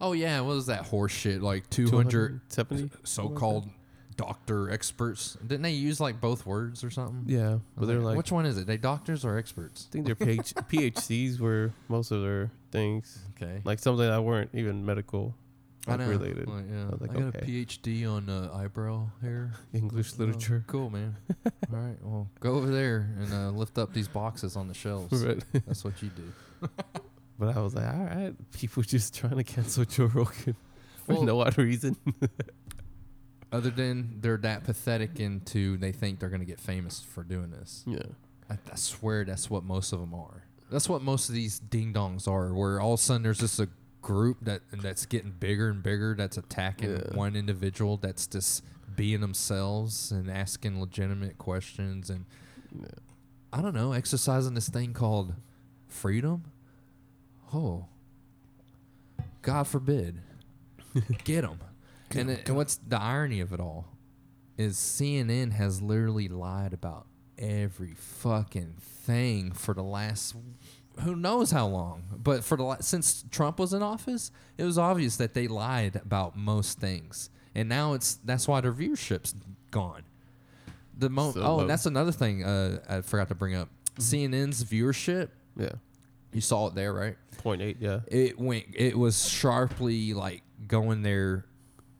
oh yeah, what was that horse shit? Like 200 270. so-called doctor experts. Didn't they use like both words or something? Yeah, I but they're like, which one is it? They doctors or experts? I think their PhDs were most of their things, Okay. like something that weren't even medical I like, know. related. Like, yeah. I like, I got okay. a PhD on uh, eyebrow hair. English Oh, literature. cool, man. All right. Well, go over there and uh, lift up these boxes on the shelves. Right. That's what you do. But I was like, all right, people just trying to cancel Joe Rogan for Well- no odd reason. Other than they're that pathetic into they think they're going to get famous for doing this. yeah. I, I swear that's what most of them are. That's what most of these ding dongs are. Where all of a sudden there's just a group that that's getting bigger and bigger that's attacking Yeah. one individual that's just being themselves and asking legitimate questions and yeah. I don't know, exercising this thing called freedom. Oh, God forbid, get them. And, it, and what's the irony of it all is CNN has literally lied about every fucking thing for the last who knows how long. But for the since Trump was in office, it was obvious that they lied about most things, and now it's that's why their viewership's gone. The mo- So oh, low. and that's another thing uh, I forgot to bring up. CNN's viewership, Yeah. you saw it there, right? Point eight. Yeah. It went. It was sharply like going there,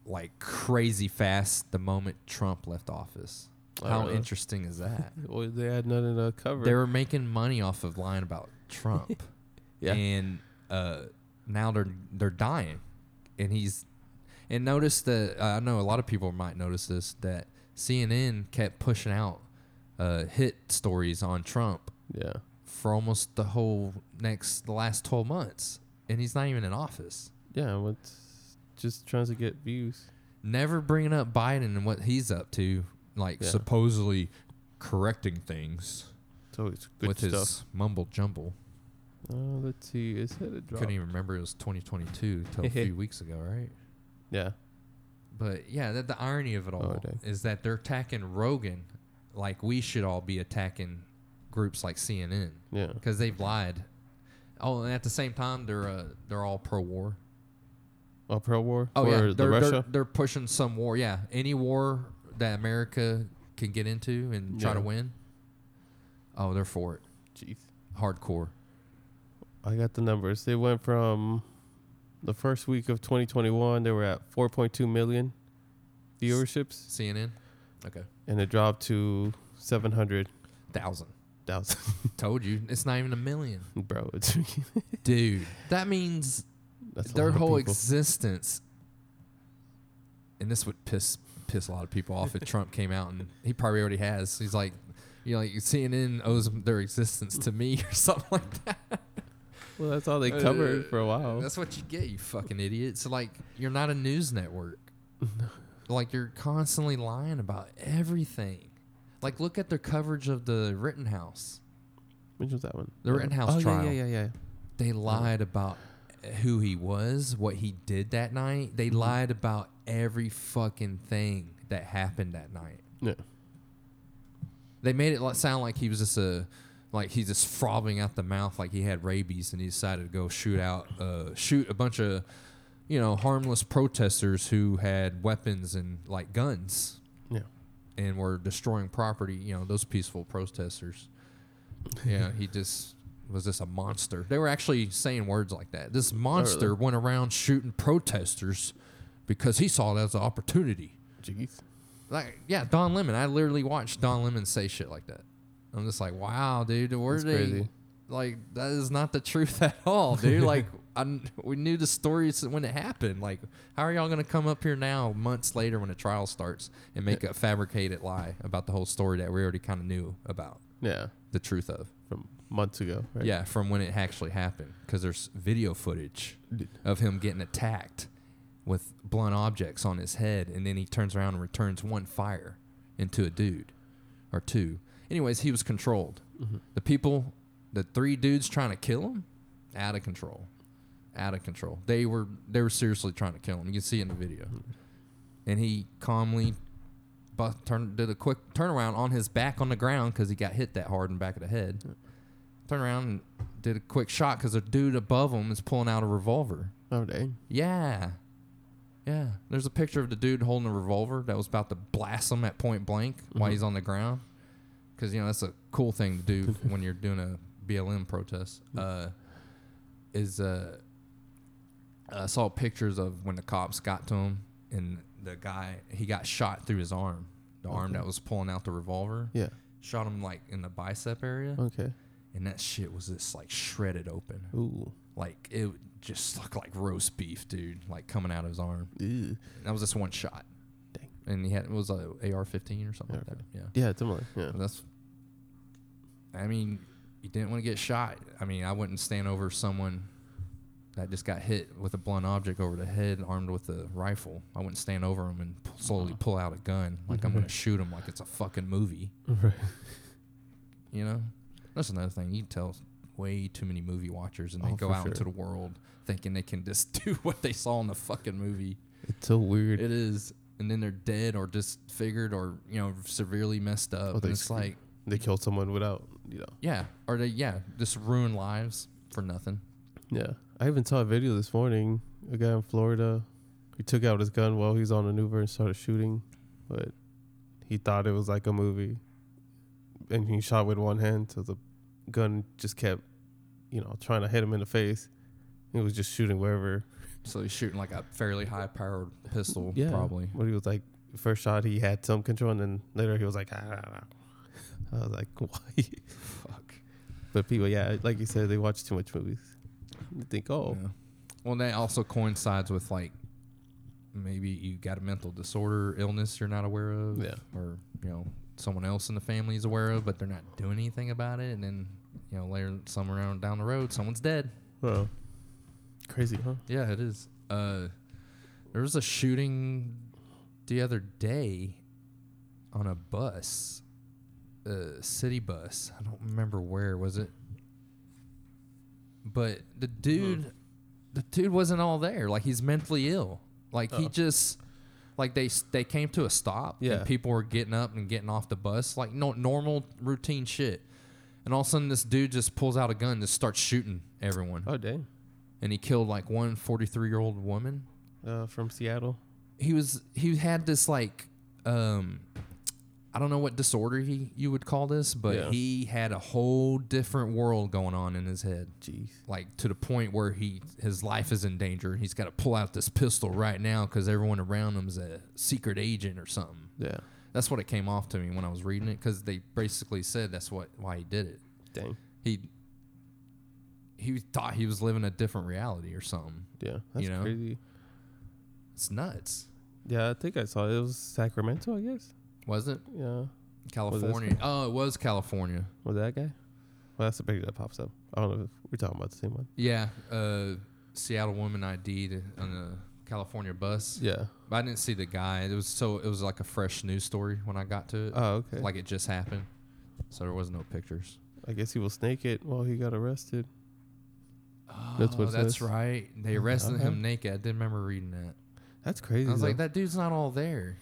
like crazy fast the moment Trump left office. Oh, How interesting is that? Well, they had nothing to cover. they were making money off of lying about Trump. yeah. and uh, now they're they're dying, and he's and notice that I know a lot of people might notice this that CNN kept pushing out uh, hit stories on Trump yeah. for almost the whole next the last twelve months, and he's not even in office. Yeah. What's just trying to get views. Never bringing up Biden and what he's up to, like Yeah. supposedly correcting things It's always good with stuff. his mumble jumble. Uh, let's see. Is it a drop? Couldn't even remember it was 2022 till a few weeks ago, right? Yeah. But yeah, that the irony of it all Oh, is that they're attacking Rogan, like we should all be attacking groups like CNN Yeah. because they've lied. Oh, and at the same time, they're uh, they're all pro-war. Oh, pro war. Oh yeah, the they're, Russia. they're they're pushing some war. Yeah, any war that America can get into and try to win. Oh, they're for it, Jeez. hardcore. I got the numbers. They went from the first week of 2021. They were at 4.2 million viewerships, CNN, okay, and it dropped to 700,000. thousand. Told you, it's not even a million, Bro, it's dude. That means that's a their lot of whole people. existence and this would piss piss a lot of people off if Trump came out and he probably already has. He's like, you know, like CNN owes their existence to me or something like that. well, that's all they covered for a while. That's what you get, you fucking idiot. So like, you're not a news network. like you're constantly lying about everything. Like look at their coverage of the Rittenhouse. Which was that one? The Rittenhouse oh, trial. Yeah, yeah, yeah, yeah. They lied about who he was, what he did that night. They Mm-hmm. lied about every fucking thing that happened that night. Yeah. They made it sound like he was just a, like he's just frothing out the mouth like he had rabies and he decided to go shoot out, uh, shoot a bunch of, you know, harmless protesters who had weapons and like guns Yeah. and were destroying property. You know, those peaceful protesters. Yeah, he just was just a monster. They were actually saying words like that. This monster went around shooting protesters because he saw it as an opportunity. Jeez. Like, yeah, Don Lemon. I literally watched Don Lemon say shit like that. I'm just like, wow, dude, where crazy. Like, that is not the truth at all, dude. like, I, we knew the story when it happened. Like, how are y'all gonna come up here now, months later, when the trial starts, and make a fabricated lie about the whole story that we already kind of knew about Yeah. the truth of? From months ago. Right? Yeah, from when it actually happened, because there's video footage of him getting attacked with blunt objects on his head, and then he turns around and returns one fire into a dude or two. Anyways, he was controlled. Mm-hmm. The people, the three dudes trying to kill him, out of control, out of control. They were they were seriously trying to kill him. You can see it in the video, mm-hmm. and he calmly. bu- Turned, did a quick turnaround on his back on the ground because he got hit that hard in the back of the head. Turn around and did a quick shot because a dude above him is pulling out a revolver. Oh, dang. Yeah. Yeah. There's a picture of the dude holding a revolver that was about to blast him at point blank while Mhm. he's on the ground. Because, you know, that's a cool thing to do when you're doing a BLM protest. Uh, is uh, I saw pictures of when the cops got to him and the guy, he got shot through his arm. The arm that was pulling out the revolver. Yeah. Shot him like in the bicep area. Okay. And that shit was just like shredded open. Ooh. Like it just looked like roast beef, dude. Like coming out of his arm. Ew. That was just one shot. Dang. And he had it was a AR-15 or something like that. Yeah. Yeah, similar. Yeah. That's. I mean, you didn't want to get shot. I mean, I wouldn't stand over someone that just got hit with a blunt object over the head, armed with a rifle. I wouldn't stand over him and p- slowly pull out a gun like I'm gonna mm-hmm. shoot him like it's a fucking movie. Right. You know, that's another thing. You tell way too many movie watchers, and they Oh, go out into the world thinking they can just do what they saw in the fucking movie. It's so weird. It is, and then they're dead or disfigured or you know severely messed up. Oh, they it's like, they killed someone without, you know. yeah, or they yeah just ruin lives for nothing. Yeah. I even saw a video this morning. A guy in Florida, he took out his gun while he was on an Uber and started shooting, but he thought it was like a movie, and he shot with one hand. So the gun just kept, you know, trying to hit him in the face. He was just shooting wherever. So he's shooting like a fairly high powered pistol, Yeah, probably. But he was like, first shot he had some control, and then later he was like, ah. I was like, why? Fuck. But people, yeah, like you said, they watch too much movies. They think, oh, Yeah. Well, that also coincides with like maybe you got a mental disorder, illness you're not aware of, Yeah. or you know someone else in the family is aware of, but they're not doing anything about it, and then you know later somewhere down the road, someone's dead. well, crazy, huh? Yeah, it is. Uh, there was a shooting the other day on a bus, a city bus. I don't remember where was it, but the dude, the dude wasn't all there. Like he's mentally ill. Like he Oh. just, like they they came to a stop. Yeah. and people were getting up and getting off the bus, like no normal routine shit. And all of a sudden, this dude just pulls out a gun and just starts shooting everyone Oh, dang. and he killed like one 43 year old woman. Uh, from Seattle. He was he had this like um I don't know what disorder he you would call this, but Yeah. he had a whole different world going on in his head. Jeez. Like to the point where he his life is in danger. He's got to pull out this pistol right now because everyone around him is a secret agent or something. Yeah. That's what it came off to me when I was reading it because they basically said that's what why he did it. Dang. He he thought he was living a different reality or something. Yeah. That's You know? crazy. It's nuts. Yeah, I think I saw it. It was Sacramento, I guess. Was it Yeah. California? Oh, it was California. Was that guy? Well, that's the picture that pops up. I don't know if we're talking about the same one. Yeah, uh, Seattle woman ID'd on California bus. Yeah. But I didn't see the guy. It was so it was like a fresh news story when I got to it. Oh, okay. Like it just happened. So there was no pictures. I guess he was naked while he got arrested. Oh, That's what that's says. right. They arrested Okay. him uh-huh. naked. I didn't remember reading that. That's crazy. I was like, that dude's not all there.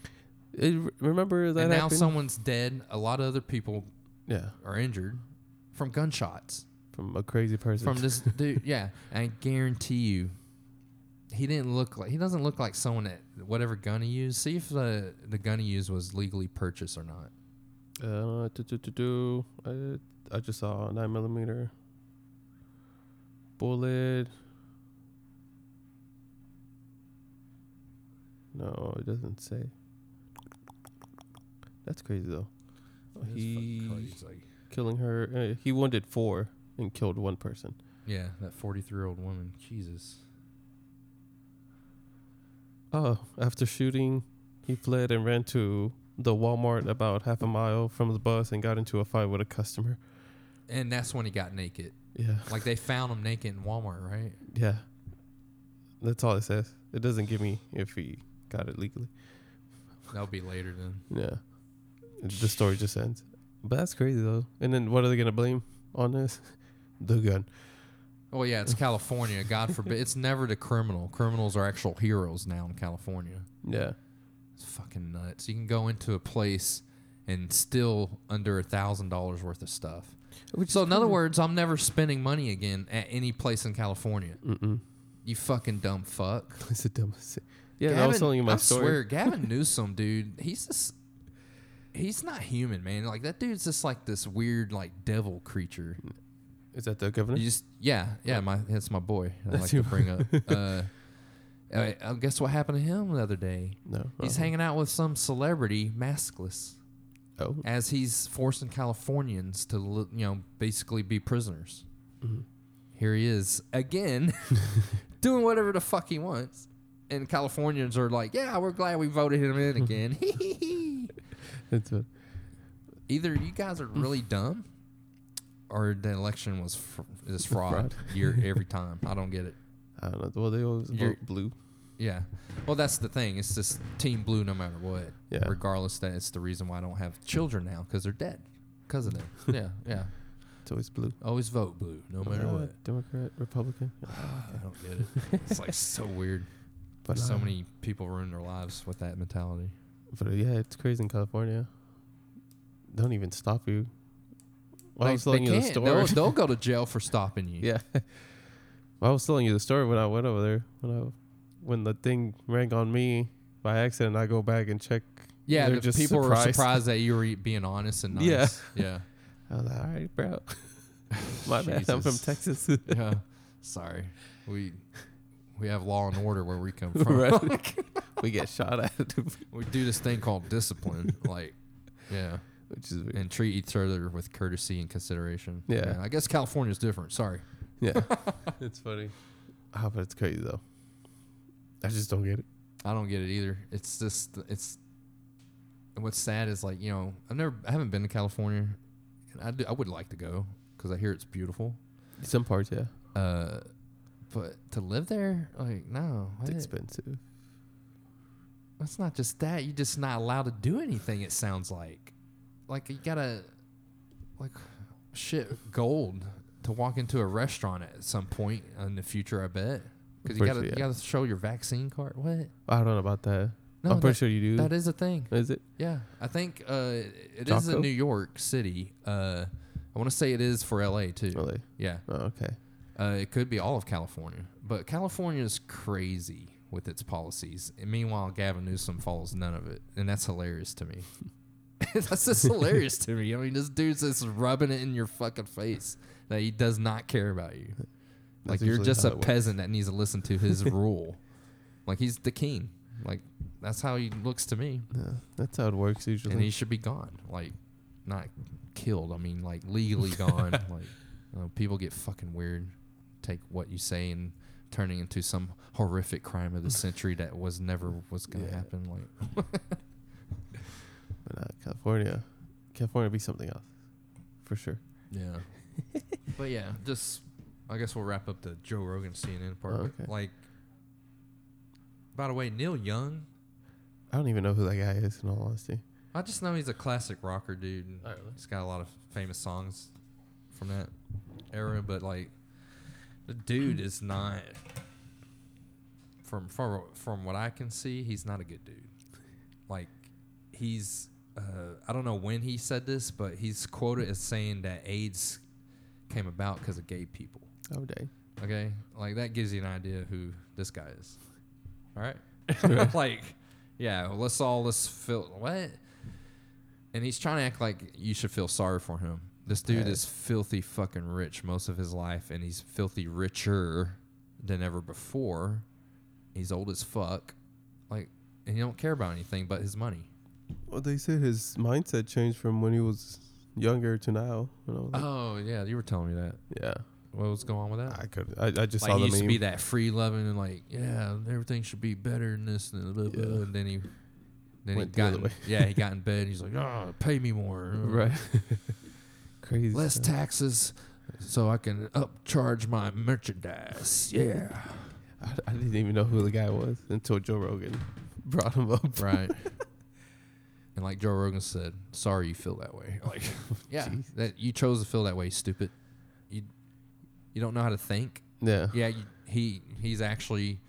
It, remember that and now happened? someone's dead. A lot of other people yeah, are injured from gunshots. from a crazy person. from this dude. Yeah, I guarantee you, he didn't look like he doesn't look like someone that whatever gun he used. See if the the gun he used was legally purchased or not. Uh, do, do, do, do. I, I just saw a nine millimeter bullet. No, it doesn't say. That's crazy though. He killing her. Uh, he wounded four and killed one person. Yeah, that forty three year old woman. Jesus. Oh, after shooting, he fled and ran to the Walmart about half a mile from the bus and got into a fight with a customer. And that's when he got naked. Yeah. Like they found him naked in Walmart, right? Yeah. That's all it says. It doesn't give me if he got it legally. That'll be later then. Yeah. The story just ends. But that's crazy though. And then what are they gonna blame on this? The gun. Oh yeah, it's California. God forbid. It's never the criminal. Criminals are actual heroes now in California. Yeah. It's fucking nuts. You can go into a place and still under a thousand dollars worth of stuff. Which So in other words, I'm never spending money again at any place in California. Mm-mm. You fucking dumb fuck. It's the dumbest thing. Yeah, and I was telling you my I story. swear, Gavin Newsom, dude, he's just he's not human, man. Like that dude's just like this weird like devil creature. Mm. Is that the governor? You just yeah, yeah, my that's my boy. I That's like to bring up. Uh, I, I guess what happened to him the other day? no. He's hanging out with some celebrity maskless Oh. as he's forcing Californians to you know basically be prisoners. Mhm. Here he is again, doing whatever the fuck he wants, and Californians are like, "Yeah, we're glad we voted him in again." That's what. Either you guys are really dumb, or the election was fr- is fraud, Fraud. year every time. I don't get it. I don't know. Well, they always You're- vote blue. Yeah. Well, that's the thing. It's just team blue no matter what. Yeah. Regardless, that it's the reason why I don't have children now because they're dead because of them. yeah. Yeah. It's always blue. Always vote blue no matter Uh, what. Democrat, Republican. I don't get it. It's like so weird. But so uh, many people ruin their lives with that mentality. But uh, yeah, it's crazy in California. Don't even stop you. Well, I was telling you the story. They'll, they'll go to jail for stopping you. yeah. Well, I was telling you the story when I went over there. When I, when the thing rang on me by accident, I go back and check. Yeah, the people were surprised. surprised that you were being honest and nice. Yeah. Yeah. I was like, all right, bro. My bad. I'm from Texas. yeah. Sorry. We we have law and order where we come from. Right. we get shot at, we do this thing called discipline. like, yeah. Which is. And treat each other with courtesy and consideration. Yeah. I guess California's different. Sorry. Yeah, it's funny. Oh, but it's crazy though. I just don't get it. I don't get it either. It's just it's and what's sad is like, you know, I've never I haven't been to California. And I do, I would like to go cuz I hear it's beautiful. Some parts, yeah, Uh but to live there, like no, it's expensive. It's not just that. You're just not allowed to do anything. It sounds like, like you gotta, like, shit, gold to walk into a restaurant at some point in the future. I bet because you For gotta sure, you yeah. gotta show your vaccine card. What? I don't know about that. No, I'm pretty that, sure you do. that is a thing. is it? Yeah, I think uh, it is in New York City. Uh, I want to say it is for L.A. too. Really? Yeah, Oh, okay. uh, it could be all of California, but California is crazy with its policies. And meanwhile, Gavin Newsom follows none of it, and that's hilarious to me. that's just hilarious to me. I mean, this dude's just rubbing it in your fucking face that he does not care about you. Like That's you're just a peasant that needs to listen to his rule. Like he's the king. Like that's how he looks to me, Yeah, that's how it works usually. and he should be gone. Like not killed. I mean, like legally gone. like you know, people get fucking weird. Take what you say and turning into some horrific crime of the century that was never was gonna Yeah. happen. Like but uh, California, California be something else, for sure. yeah, but yeah, just I guess we'll wrap up the Joe Rogan CNN part. Oh, okay. Like, by the way, Neil Young. I don't even know who that guy is. In all honesty, I just know he's a classic rocker dude. Oh, really? He's got a lot of famous songs from that era, but like the dude is not from from from what I can see, he's not a good dude. Like he's uh, I don't know when he said this, but he's quoted as saying that AIDS came about because of gay people. oh dang, Okay, like that gives you an idea who this guy is. All right, like, yeah, well, let's all let's feel what, and he's trying to act like you should feel sorry for him. This dude Yeah. is filthy fucking rich most of his life, and he's filthy richer than ever before. He's old as fuck, like, and he don't care about anything but his money. Well they said his mindset changed from when he was younger to now. You know, like, Oh yeah, you were telling me that. yeah, What was going on with that? I could. I, I just like saw he the used to meme. be that free loving and like yeah everything should be better than this and, blah, blah, Yeah. and then he then Went he the got other in, way. yeah he got in bed and he's like oh pay me more right. Crazy. less stuff. taxes so I can upcharge my merchandise yeah I, I didn't even know who the guy was until Joe Rogan brought him up. right and like Joe Rogan said sorry you feel that way like yeah that you chose to feel that way stupid you you don't know how to think Yeah. Yeah, you, he he's actually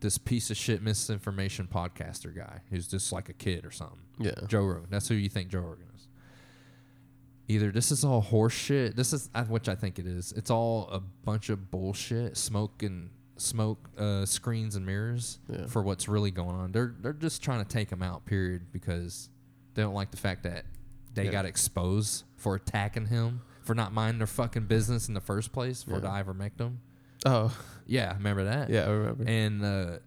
this piece of shit misinformation podcaster guy who's just like a kid or something. Yeah. Joe Rogan. That's who you think Joe Rogan is. Either this is all horse shit. This is which I think it is. It's all a bunch of bullshit, smoke and smoke uh, screens and mirrors Yeah. for what's really going on. They're they're just trying to take him out. Period, because they don't like the fact that they Yeah. got exposed for attacking him for not minding their fucking business in the first place for Yeah. the ivermectin. Oh, Yeah, remember that? yeah, I remember. And uh,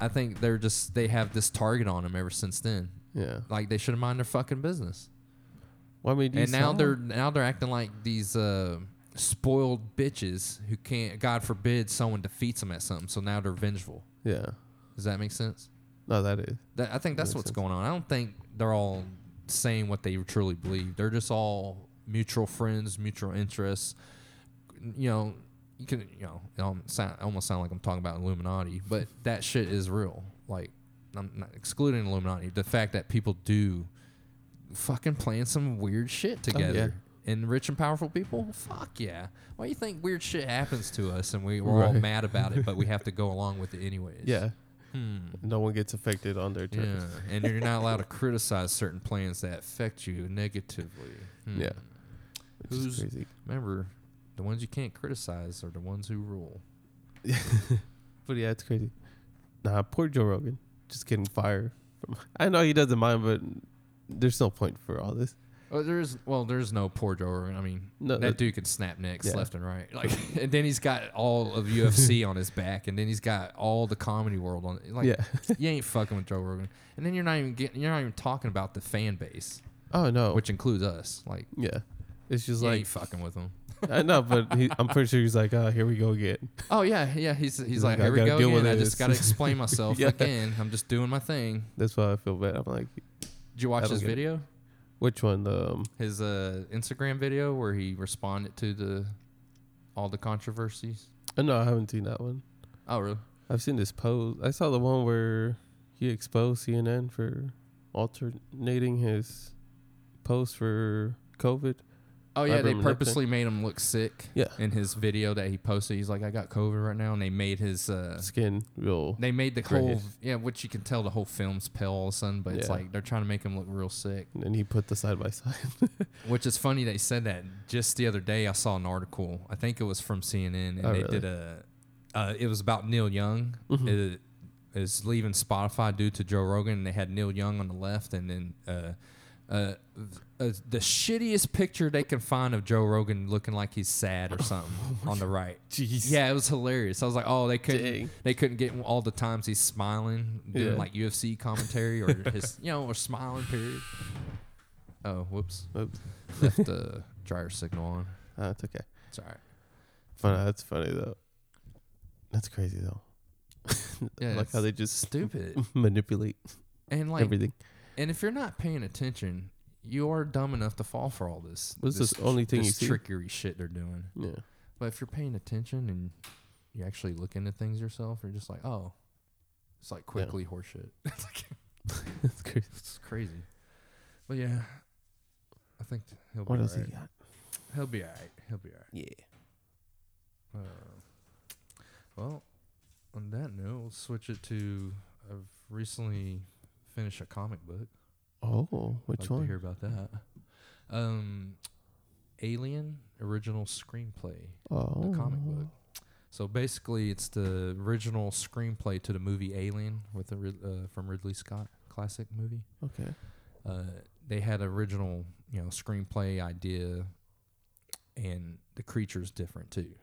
I think they're just they have this target on them ever since then. yeah. Like they should have mind their fucking business. Well, I mean, do you and now they're now they're acting like these uh, spoiled bitches who can't. God forbid someone defeats them at something. So now they're vengeful. Yeah. Does that make sense? No, that is. That, I think that's what's sense. going on. I don't think they're all saying what they truly believe. They're just all mutual friends, mutual interests. You know, you can you know sound, almost sound like I'm talking about Illuminati, but that shit is real. Like I'm not excluding Illuminati. The fact that people do fucking plan some weird shit oh, together. And rich and powerful people, fuck yeah. Why do you think weird shit happens to us and we, we're all mad about it, but we have to go along with it anyways? Yeah. Hmm. No one gets affected on their terms. Yeah, and you're not allowed to criticize certain plans that affect you negatively. Hmm. Yeah. Which is Who's- crazy. Remember, the ones you can't criticize are the ones who rule. But yeah, it's crazy. Nah, poor Joe Rogan. Just getting fired. From, I know he doesn't mind, but there's no point for all this. Oh, well, there's well, there's no poor Joe Rogan. I mean, No, that dude can snap necks Yeah. left and right. Like, and then he's got all of UFC on his back, and then he's got all the comedy world on. Like, yeah. you ain't fucking with Joe Rogan. And then you're not even getting, you're not even talking about the fan base, Oh no. which includes us. Like, yeah. It's just like fucking with them. I know, but he, I'm pretty sure he's like, oh, here we go again. Oh yeah, yeah. He's he's like, like, here we go again. I just got to explain myself Yeah. again. I'm just doing my thing. That's why I feel bad. I'm like, Did you watch I don't his get it. video? Which one? The um, His uh, Instagram video where he responded to the all the controversies. oh, no, I haven't seen that one. Oh really? I've seen this post. I saw the one where he exposed CNN for alternating his post for COVID. Oh yeah, they purposely made him look sick. Yeah. In his video that he posted, he's like, "I got COVID right now," and they made his uh, Skin real. they made the Right. whole yeah, which you can tell the whole film's pale all of a sudden, but it's like they're trying to make him look real sick. And he put the side by side. Which is funny they said that just the other day. I saw an article. I think it was from CNN, and Oh, they really? did a. Uh, it was about Neil Young. Mhm. It is leaving Spotify due to Joe Rogan. And they had Neil Young on the left, and then uh, uh, uh, the shittiest picture they can find of Joe Rogan looking like he's sad or something on the right. Jeez. Yeah, it was hilarious. I was like, oh, they couldn't. Dang. They couldn't get all the times he's smiling, doing Yeah. like UFC commentary or his, you know, or smiling period. Oh, whoops Oops. left the dryer signal on. Ah, it's okay. It's all right. Fun. That's funny though. That's crazy though. Yeah, like how they just Stupid. manipulate And like, everything. And if you're not paying attention, you are dumb enough to fall for all this. What's this this only thing you this see? trickery shit they're doing. Yeah. But if you're paying attention and you actually look into things yourself, you're just like, oh, it's like quickly horseshit. it's crazy. it's crazy. But yeah, I think he'll What be else he got? He'll be alright. He'll be alright. Yeah. Uh, well, on that note, we'll switch it to. I've recently finished a comic book. Oh, which like To one? hear about that. Um, Alien original screenplay, Oh, the comic book. So basically, it's the original screenplay to the movie Alien with the Rid- uh, from Ridley Scott classic movie. Okay. Uh, they had original, you know, screenplay idea, and the creature's different too,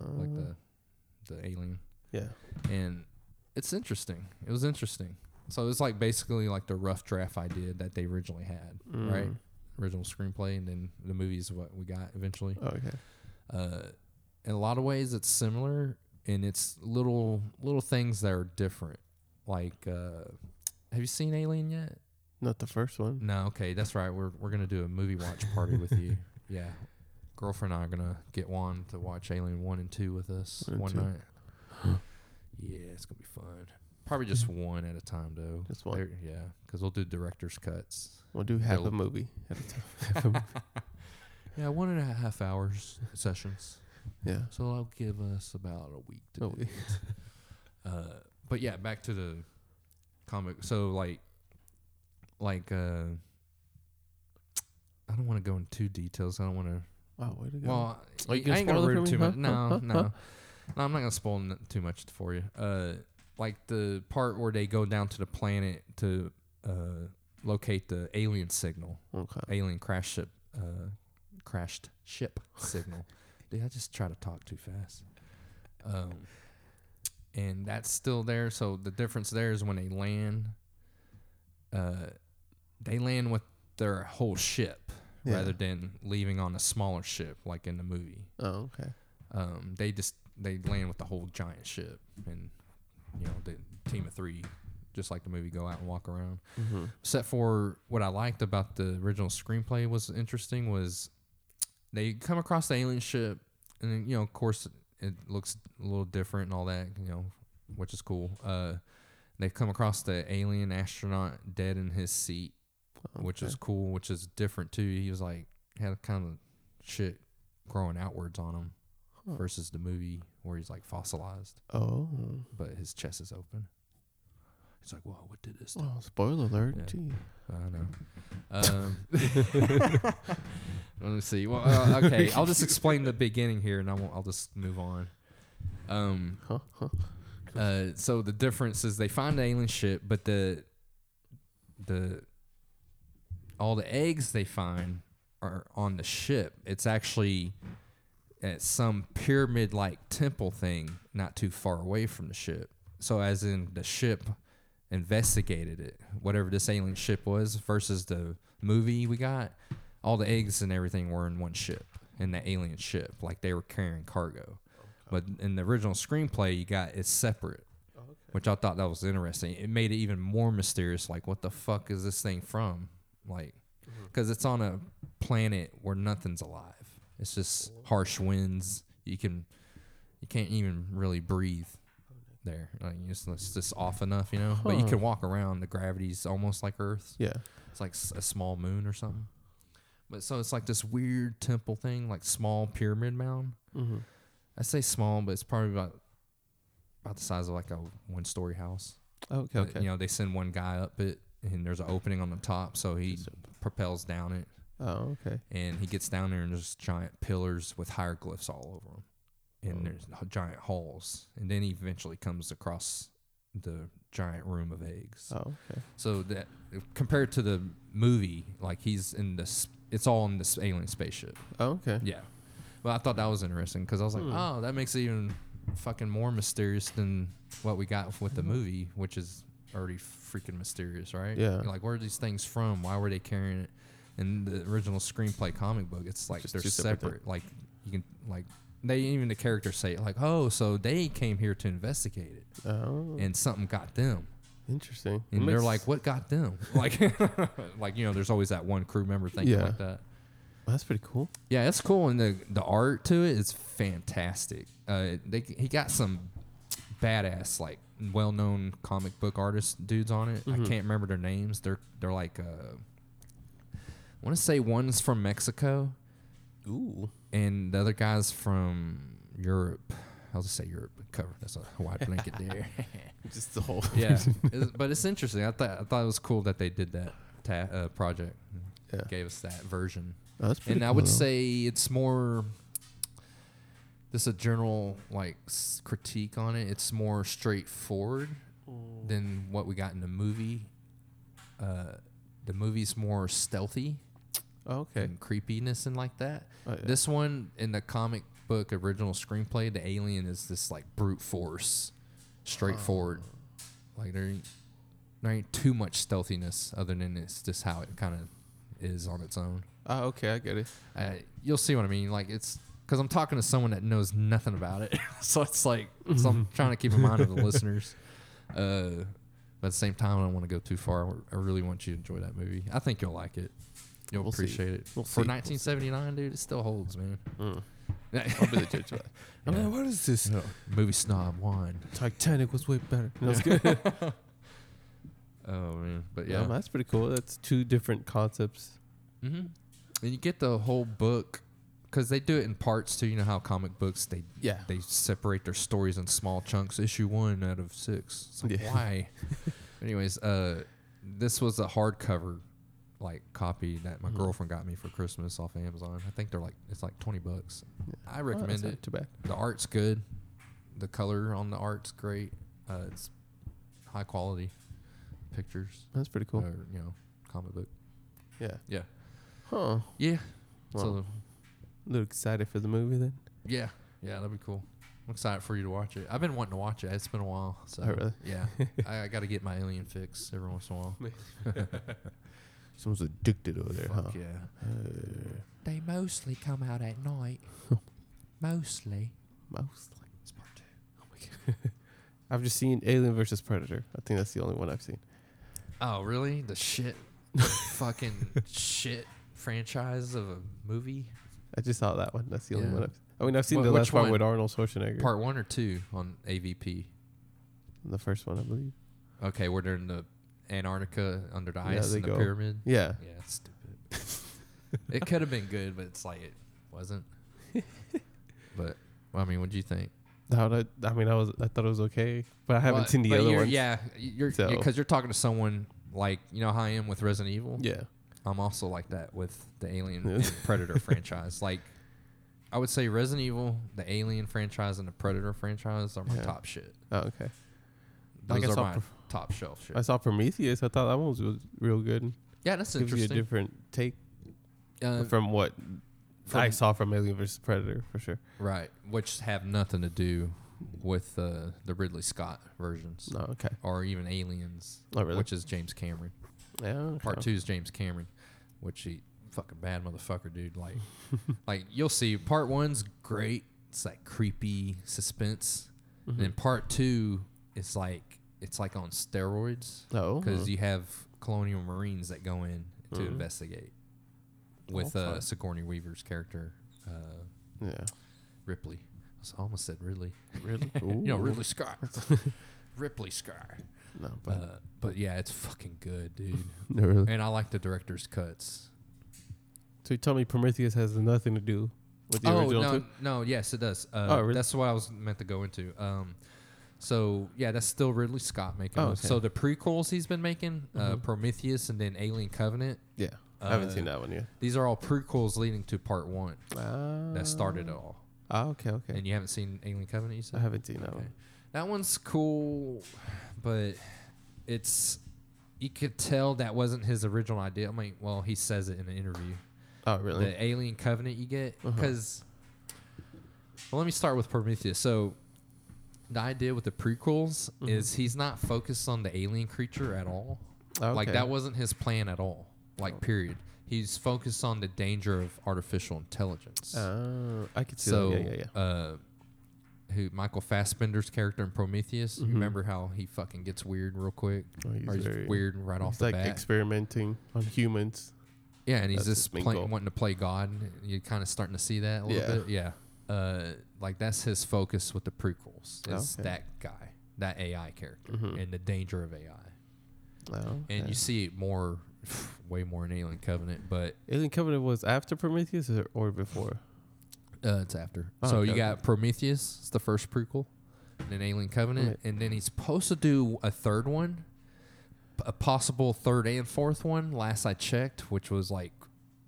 like Uh, the the alien, yeah. and it's interesting. It was interesting. So it's like basically like the rough draft I did that they originally had, right? Mm. Original screenplay, and then the movie is what we got eventually. Okay. Uh, in a lot of ways, it's similar, and it's little little things that are different. Like, uh, have you seen Alien yet? Not the first one. No, okay, that's right. We're we're gonna do a movie watch party with you. Yeah, girlfriend and I are gonna get Juan to watch Alien one and two with us One one night. yeah, it's gonna be fun. Probably just one at a time though. Just one. There- yeah, because we'll do director's cuts. We'll do half They'll- a movie at a time. Half a movie. Yeah, one and a half hours sessions. Yeah. So that'll give us about a week to A do week. it. Uh, but yeah, back to the comic. So like, like uh, I don't want to go into details. I don't want to. Wow, way to go. Well, Oh, you I ain't gonna ruin too much. Huh? No, Huh? No, no. I'm not gonna spoil n- too much for you. Uh, like the part where they go down to the planet to uh locate the alien signal, okay. alien crash ship, uh, crashed ship signal. Did I just try to talk too fast? Um, and that's still there. So the difference there is when they land, uh, they land with their whole ship Yeah. rather than leaving on a smaller ship like in the movie. Oh, okay. Um, they just they land with the whole giant ship, and you know the team of three, just like the movie, go out and walk around. Mm-hmm. except for what I liked about the original screenplay was interesting was they come across the alien ship and then, you know of course it looks a little different and all that you know which is cool. Uh they come across the alien astronaut dead in his seat which is cool which is different too. He was like had kind of shit growing outwards on him Huh. versus the movie where he's like fossilized Oh. but his chest is open he's like whoa what did this Oh, spoiler alert. Yeah. Gee. I know. Um, let me see. Well, uh, okay, I'll just explain the beginning here, and I won't, I'll just move on. Um, Huh? Huh? uh, so the difference is they find the alien ship, but the the all the eggs they find are on the ship. It's actually at some pyramid like temple thing not too far away from the ship. So as in the ship investigated it, whatever this alien ship was versus the movie we got, all the eggs and everything were in one ship, in the alien ship, like they were carrying cargo. But in the original screenplay, you got it's separate, oh, which I thought that was interesting. It made it even more mysterious. Like, what the fuck is this thing from? Like, mm-hmm. because it's on a planet where nothing's alive. It's just harsh winds. You can, you can't even really breathe there. Like, it's, it's just off enough, you know. But you can walk around. The gravity's almost like Earth. Yeah. It's like s- a small moon or something. But so it's like this weird temple thing, like small pyramid mound. Mm-hmm. I say small, but it's probably about about the size of like a one story house. Okay. Uh, Okay. You know, they send one guy up it, and there's an opening on the top, so he propels down it, Oh, okay. and he gets down there, and there's giant pillars with hieroglyphs all over them, and Oh. there's giant halls, and then he eventually comes across the giant room of eggs. Oh, okay. So that compared to the movie, like he's in this, it's all in this alien spaceship. Oh, okay. Yeah. Well, I thought that was interesting because I was like, Hmm. oh, that makes it even fucking more mysterious than what we got with the Mhm. movie, which is already freaking mysterious, right? Yeah. Like, where are these things from? Why were they carrying it? In the original screenplay comic book, it's like Just they're two separate separate. Like you can like they even the characters say like, oh, so they came here to investigate it, Oh, and something got them, interesting. and It they're makes- like, what got them? Like, like you know, there's always that one crew member thinking Yeah. like that. that's pretty cool. Yeah, it's cool, and the the art to it is fantastic. Uh, they he got some badass like well known comic book artist dudes on it. I can't remember their names. They're they're like uh, want to say one's from Mexico Ooh. and the other guy's from Europe. I'll just say Europe. Cover that's a white blanket there. Just the whole. yeah, It's- but it's interesting. I thought I thought it was cool that they did that ta- uh, project. Yeah. Gave us that version. Oh, that's pretty and I would say it's more. This a general like s- critique on it. It's more straightforward than what we got in the movie. Uh, the movie's more stealthy Oh, okay. and creepiness and like that. Oh, yeah. This one in the comic book original screenplay, the alien is this like brute force, straightforward. Like there, ain't, there ain't too much stealthiness other than it's just how it kind of is on its own. Oh, okay. I get it. Uh, you'll see what I mean. Like it's because I'm talking to someone that knows nothing about it, so it's like so I'm trying to keep in mind of the listeners. Uh, but at the same time, I don't want to go too far. I really want you to enjoy that movie. I think you'll like it. You'll We'll see. appreciate it. We'll For see. 1979, dude, it still holds, man. Mm. I'll be the judge of that. I'm like, what is this? Movie snob one. Titanic was way better. No, it's good. Oh man, but yeah, yeah. that's pretty cool. That's two different concepts. mm-hmm. And you get the whole book because they do it in parts too. You know how comic books they Yeah. they separate their stories in small chunks. Issue one out of six. Like, Yeah. why? Anyways, uh, this was a hardcover like copy that my Mhm. girlfriend got me for Christmas off Amazon. I think they're like it's like twenty bucks. I Oh, recommend it. Too bad. The art's good. The color on the art's great. Uh, it's high quality pictures. That's pretty cool. Or, you know, comic book. yeah. Yeah. Huh. Yeah. Well, So a little excited for the movie then. yeah, yeah, that'd be cool. I'm excited for you to watch it. I've been wanting to watch it. It's been a while. So Oh, really? yeah, I, I got to get my alien fix every once in a while. Someone's addicted over there, Fuck huh? yeah. Uh, They mostly come out at night. mostly. mostly. It's part two. Oh my god. I've just seen Alien versus Predator. I think that's the only one I've seen. Oh really? The shit, fucking shit franchise of a movie. I just saw that one. That's the only Yeah. one I've I mean, I've seen Wh- the which last part one? with Arnold Schwarzenegger. Part one or two on AVP. the first one, I believe. Okay, where they're in the Antarctica under the ice in the go. pyramid. Yeah. Yeah, it's stupid. it could have been good, but it's like it wasn't. but well, I mean, what do you think? How did I, I mean, I was I thought it was okay, but I haven't Well, seen the other you're- ones. Yeah, you're So- because you're talking to someone like you know how I am with Resident Evil. Yeah. I'm also like that with the Alien and Predator franchise. Like, I would say Resident Evil, the Alien franchise, and the Predator franchise are my Yeah. top shit. Oh, okay. Those Like are my top shelf shit. I saw Prometheus. I thought that one was, was real good. Yeah, that's gives you a different take Uh, from what from- I saw from Alien vs Predator for sure. right, which have nothing to do with uh, the Ridley Scott versions No, okay. or even Aliens, Oh, really? which is James Cameron. yeah. Okay. Part two is James Cameron, which he fucking bad motherfucker, dude. Like, like you'll see. Part one's great. It's like creepy suspense. Mhm. And then part two is like it's like on steroids Oh, because you have colonial marines that go in to Mhm. investigate with uh. Sigourney Weaver's character uh, yeah. Ripley. I almost said Ridley. Really? You know Ooh. Ridley Scott. Ripley Scott. No, but Uh, but yeah, it's fucking good, dude. no, really. And I like the director's cuts. So you tell me Prometheus has nothing to do with the oh original no, two? no, yes, it does. Uh, Oh, really? That's what I was meant to go into. Um, so yeah, that's still Ridley Scott making. Oh, those. okay. So the prequels he's been making, uh, Mhm. Prometheus and then Alien Covenant. Yeah, I haven't Uh, seen that one yet. These are all prequels leading to part one Ah, that started it all. Ah, okay, okay. And you haven't seen Alien Covenant, you said? I haven't seen that Okay. one. That one's cool, but it's you could tell that wasn't his original idea. I mean, well, he says it in an interview. Oh, really? the Alien Covenant you get Uh-huh. because. Well, let me start with Prometheus. So, the idea with the prequels Mhm. is he's not focused on the alien creature at all. Oh, Like that wasn't his plan at all. Like period. He's focused on the danger of artificial intelligence. Oh, I could see so, that. Yeah, yeah, yeah. uh, who Michael Fassbender's character in Prometheus? You Mhm. remember how he fucking gets weird real quick, Oh, he's or he's very- weird right off He's the like bat? experimenting on humans. Yeah, and he's That's just play, wanting to play God. You're kind of starting to see that a little Yeah. bit. Yeah. Uh, like that's his focus with the prequels. Is Okay. that guy, that AI character, Mhm. and the danger of AI. Oh, And you see it more, way more in Alien Covenant, but Alien Covenant was after Prometheus or, or before? uh, it's after. Oh, so okay, you got Prometheus, it's the first prequel, and then Alien Covenant, and then he's supposed to do a third one, a possible third and fourth one. Last I checked, which was like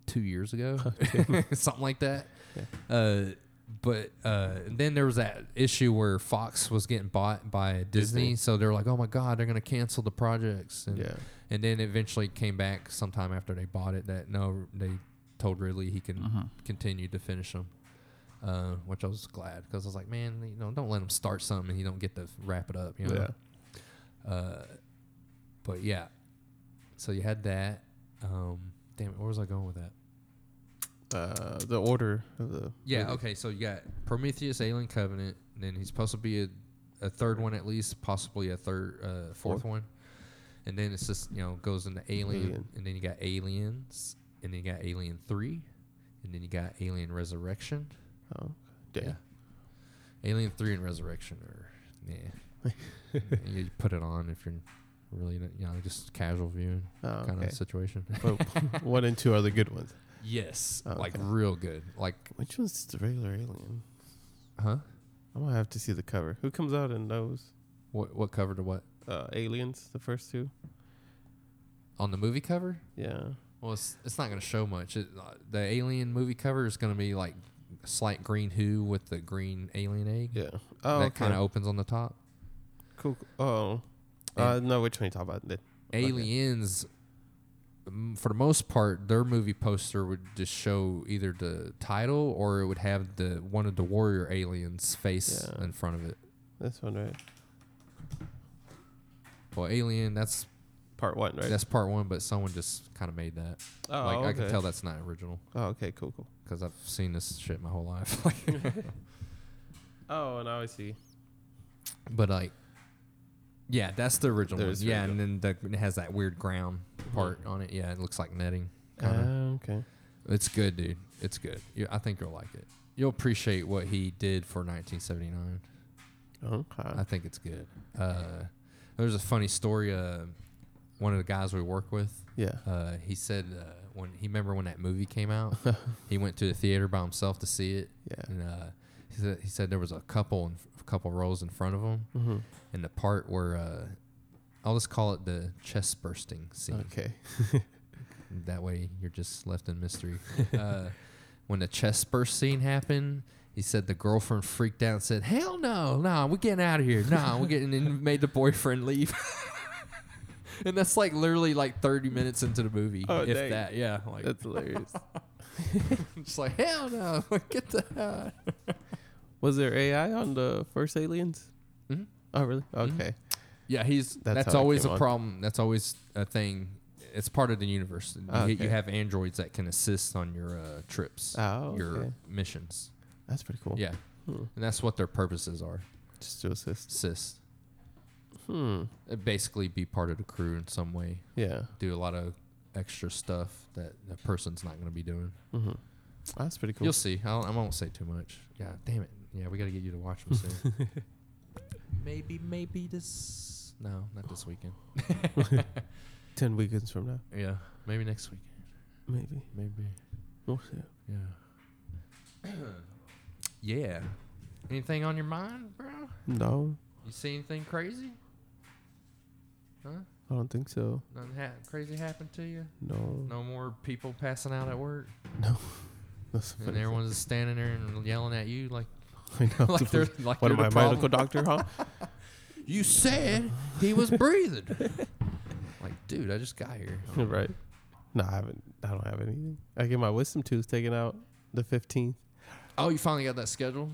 two years ago, something like that. Yeah. Uh, but uh, then there was that issue where Fox was getting bought by Disney, Disney. so they're like, "Oh my God, they're gonna cancel the projects." And, Yeah. and then eventually came back sometime after they bought it that no, they told Ridley he can Mm-hmm. continue to finish them, uh, which I was glad because I was like, man, you know, don't let him start something and you don't get to wrap it up, you know. Yeah. Uh, but yeah, so you had that. Um, damn it, where was I going with that? Uh, the order of the. Yeah, movie. okay, so you got Prometheus, Alien Covenant, and then he's supposed to be a, a third one at least, possibly a third, uh, fourth Fourth. one, and then it's just you know goes into Alien, Alien. and then you got Aliens, and then you got Alien Three, and then you got Alien Resurrection. Oh. Yeah. Alien Three and Resurrection are yeah. you put it on if you're really you know just casual viewing Oh, kind okay. of situation. But one and two are the good ones. Yes, Oh, like okay. real good. Like Which one's the regular alien? huh? I'm gonna have to see the cover. Who comes out in those? What what cover to what Uh, aliens, the first two. on the movie cover? Yeah. Well, it's, it's not going to show much. It, uh, the Alien movie cover is going to be like a slight green who with the green alien egg. Yeah. Oh, that okay. kind of opens on the top. cool. Oh. Uh, no, which one you talking about? The- Okay. Aliens, for the most part, their movie poster would just show either the title or it would have the one of the warrior aliens' face Yeah. in front of it. This one, right? Well, Alien, that's Part one, right? that's part one, but someone just kind of made that. oh, like okay. I can tell that's not original Oh, okay, cool, cool. because I've seen this shit my whole life. Oh, now I see. But like, yeah, that's the original There's one. Yeah, original. and then the, it has that weird ground part on it. Yeah, it looks like netting. Kinda. okay. it's good, dude. It's good. You, I think you'll like it. You'll appreciate what he did for 1979. Okay. I think it's good. Uh, there's a funny story. Uh, one of the guys we work with, yeah. uh, he said uh, when he remember when that movie came out, he went to the theater by himself to see it, Yeah. and uh, he said he said there was a couple in, a couple rows in front of him, Mm-hmm. and the part where uh, I'll just call it the chest bursting scene. Okay. That way you're just left in mystery. uh, when the chest burst scene happened, he said the girlfriend freaked out and said, "Hell no, no, we're getting out of here. No, we're getting," and made the boyfriend leave. and that's like literally like 30 minutes into the movie, Oh, if dang. that. Yeah, like That's hilarious. just like hell no, get the hell. out." Was there AI on the first Aliens? Mhm. Oh, really? Mhm. Okay. Yeah, he's That's that's, always a on. problem. That's always a thing. It's part of the universe. You, Ah, you have androids that can assist on your uh, trips, Oh, your missions. That's pretty cool. Yeah, Hmm. and that's what their purposes are. Just to assist. Assist. Hmm. Basically, be part of the crew in some way. Yeah. Do a lot of extra stuff that the person's not going to be doing. Mm-hmm. That's pretty cool. You'll see. I, don't, I won't say too much. Yeah, damn it. Yeah, we got to get you to watch them soon. maybe, maybe this. No, not this weekend. Ten weekends from now, Yeah, maybe next weekend. maybe. Maybe. We'll see. Yeah. yeah. Anything on your mind, bro? No, You see anything crazy? Huh? I don't think so. Nothing ha- crazy happened to you? No. No more people passing out at work, That's and everyone's just standing there and yelling at you like, I know. like they're like what am the medical doctor, huh? You said he was breathing. like, dude, I just got here. right. No, I haven't. I don't have anything. I get my wisdom tooth taken out the fifteenth. Oh, you finally got that scheduled?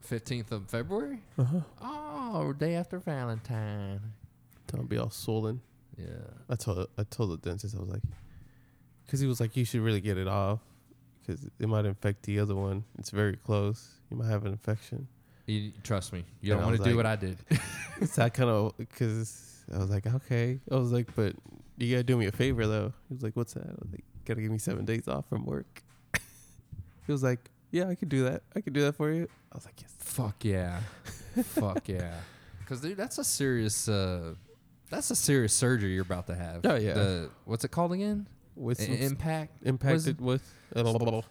Fifteenth of February. Uh huh. Oh, day after Valentine. Don't be all swollen. Yeah. I told I told the dentist I was like, because he was like, you should really get it off, because it might infect the other one. It's very close. You might have an infection. You, trust me, you don't want to do like- what I did. so I kind of because I was like, okay. I was like, but you gotta do me a favor though. He was like, what's that? I was like, gotta give me seven days off from work. he was like, yeah, I could do that. I could do that for you. I was like, yes. Fuck yeah. Fuck yeah. Because dude, that's a serious. Uh, that's a serious surgery you're about to have. Oh, yeah. The, what's it called again? With I- some impact. impacted with uh,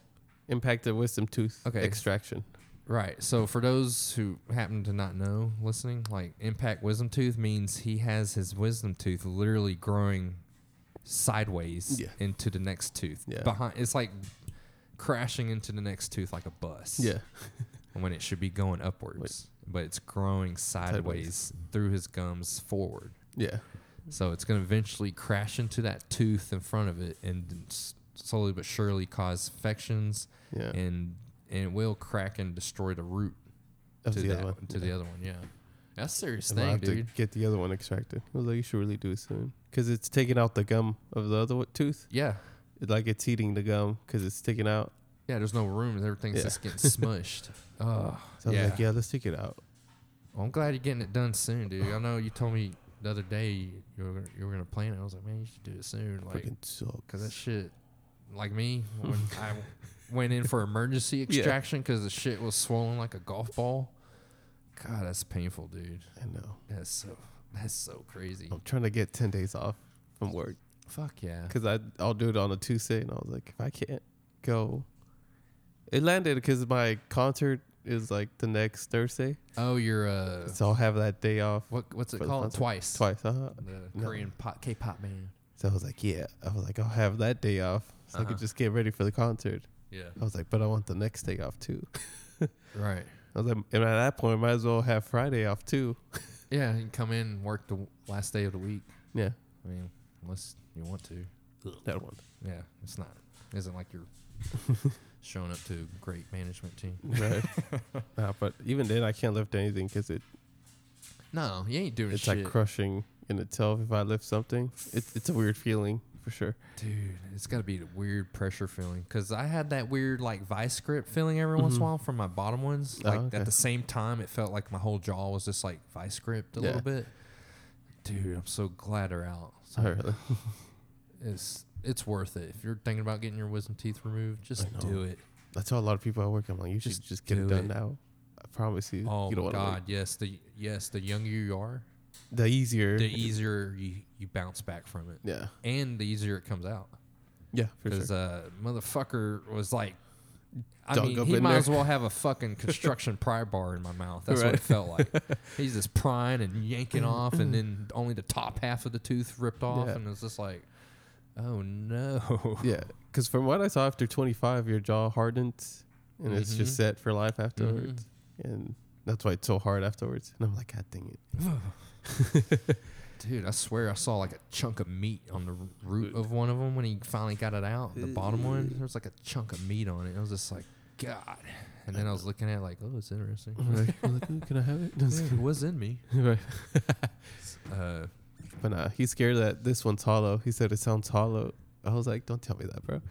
impacted wisdom tooth Okay. extraction. Right. So for those who happen to not know, listening, like impact wisdom tooth means he has his wisdom tooth literally growing sideways Yeah. into the next tooth. Yeah. Behind, it's like crashing into the next tooth like a bus. Yeah. When it should be going upwards, but it's growing sideways, Sideways. through his gums forward. Yeah. So it's going to eventually crash into that tooth in front of it and slowly but surely cause infections Yeah. and and it will crack and destroy the root Of to the that other one. to the other one. Yeah, that's a serious I'll thing, have dude. to get the other one extracted. I was like, you should really do it soon because it's taking out the gum of the other one- tooth. Yeah, It, like it's eating the gum because it's taking out. yeah. There's no room. Everything's Yeah. just getting smushed. Oh, So I yeah. was like, yeah, let's take it out. Well, I'm glad you're getting it done soon, dude. I know you told me the other day you were you were gonna plan it. I was like, man, you should do it soon, like, Freaking sucks. cause that shit, like me, when I went in for emergency extraction because the shit was swollen like a golf ball. God, that's painful, dude. I know. That's so that's so crazy. I'm trying to get ten days off from work Fuck yeah. because I I'll do it on a Tuesday, and I was like, if I can't go, it landed because my concert is like the next Thursday, Oh, you're uh, so I'll have that day off what what's it For the called? concert. Twice. twice. Uh-huh. The No. Korean pop, K-pop man. So I was like, yeah. I was like, I'll have that day off, so I Uh-huh. could just get ready for the concert. Yeah. I was like, but I want the next day off too. Right. I was like, and at that point, I might as well have Friday off too. Yeah, and come in and work the last day of the week. Yeah, I mean, unless you want to. that one. Yeah, it's not. It isn't like you're showing up to a great management team. Right. nah, but even then, I can't lift anything because it No, you ain't doing it's shit, It's like crushing in itself. If I lift something, it's it's a weird feeling for sure. dude. It's got to be a weird pressure feeling because I had that weird like vice grip feeling every once in a Mhm. while from my bottom ones. Oh, Like okay. at the same time, it felt like my whole jaw was just like vice gripped a Yeah. little bit. Dude, I'm so glad they're out. So Oh, really? it's it's worth it. If you're thinking about getting your wisdom teeth removed, just do it. That's how a lot of people at work. I'm like, you should Just just, get do it done it. now. I promise you. Oh you don't god, yes. The yes, the younger you are. The easier. the easier you, you bounce back from it, Yeah. and the easier it comes out. Yeah, for Because sure. uh, motherfucker was like, I Dug mean, he might there. as well have a fucking construction pry bar in my mouth. That's what it felt like. He's just prying and yanking off, and then only the top half of the tooth ripped off, Yeah. and it's just like, oh no. Yeah, because from what I saw, after 25, your jaw hardens and it's Mhm. just set for life afterwards, and that's why it's so hard afterwards. And I'm like, God dang it! Dude, I swear I saw like a chunk of meat on the root of one of them when he finally got it out. The bottom one, there was like a chunk of meat on it. I was just like, God. And then I was looking at it like, oh, it's interesting. Like, "Ooh, can I have it? It was in me. right. Uh, But nah, he's scared that this one's hollow. He said it sounds hollow. I was like, don't tell me that, bro.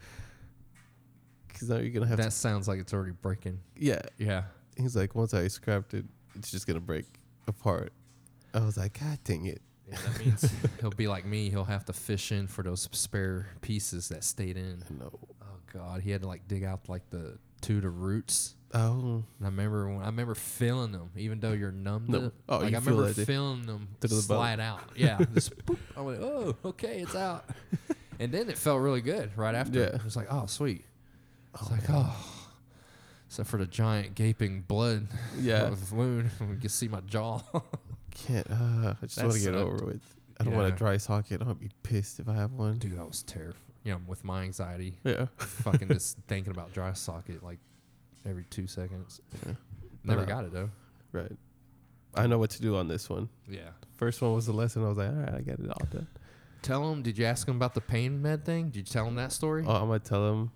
Because now you're gonna have that to. sounds like it's already breaking. Yeah. Yeah. He's like, once I scrapped it, it's just gonna break apart. I was like, God dang it. Yeah, that means he'll be like me. He'll have to fish in for those spare pieces that stayed in. No. Oh God, he had to like dig out like the two to roots. Oh. And I remember when I remember feeling them, even though you're numb. No. Oh, like you I feel remember feeling them To the slide out. Yeah, just boop. I went, oh, okay, it's out. and then it felt really good right after. Yeah. it was like, oh, sweet. It's oh, like, oh. Except for the giant gaping blood Yeah. wound, you can see my jaw. Can't. Uh, I just want to get over with. I don't want Yeah. a dry socket. Gonna be pissed if I have one. Dude, that was terrified. You know, with my anxiety, Yeah. fucking just thinking about dry socket like every two seconds. Yeah. Never got it though. Right. I know what to do on this one. Yeah. First one was the lesson. I was like, all right, I got it all done. Tell him. Did you ask him about the pain med thing? Did you tell him that story? Oh, I'm gonna tell him.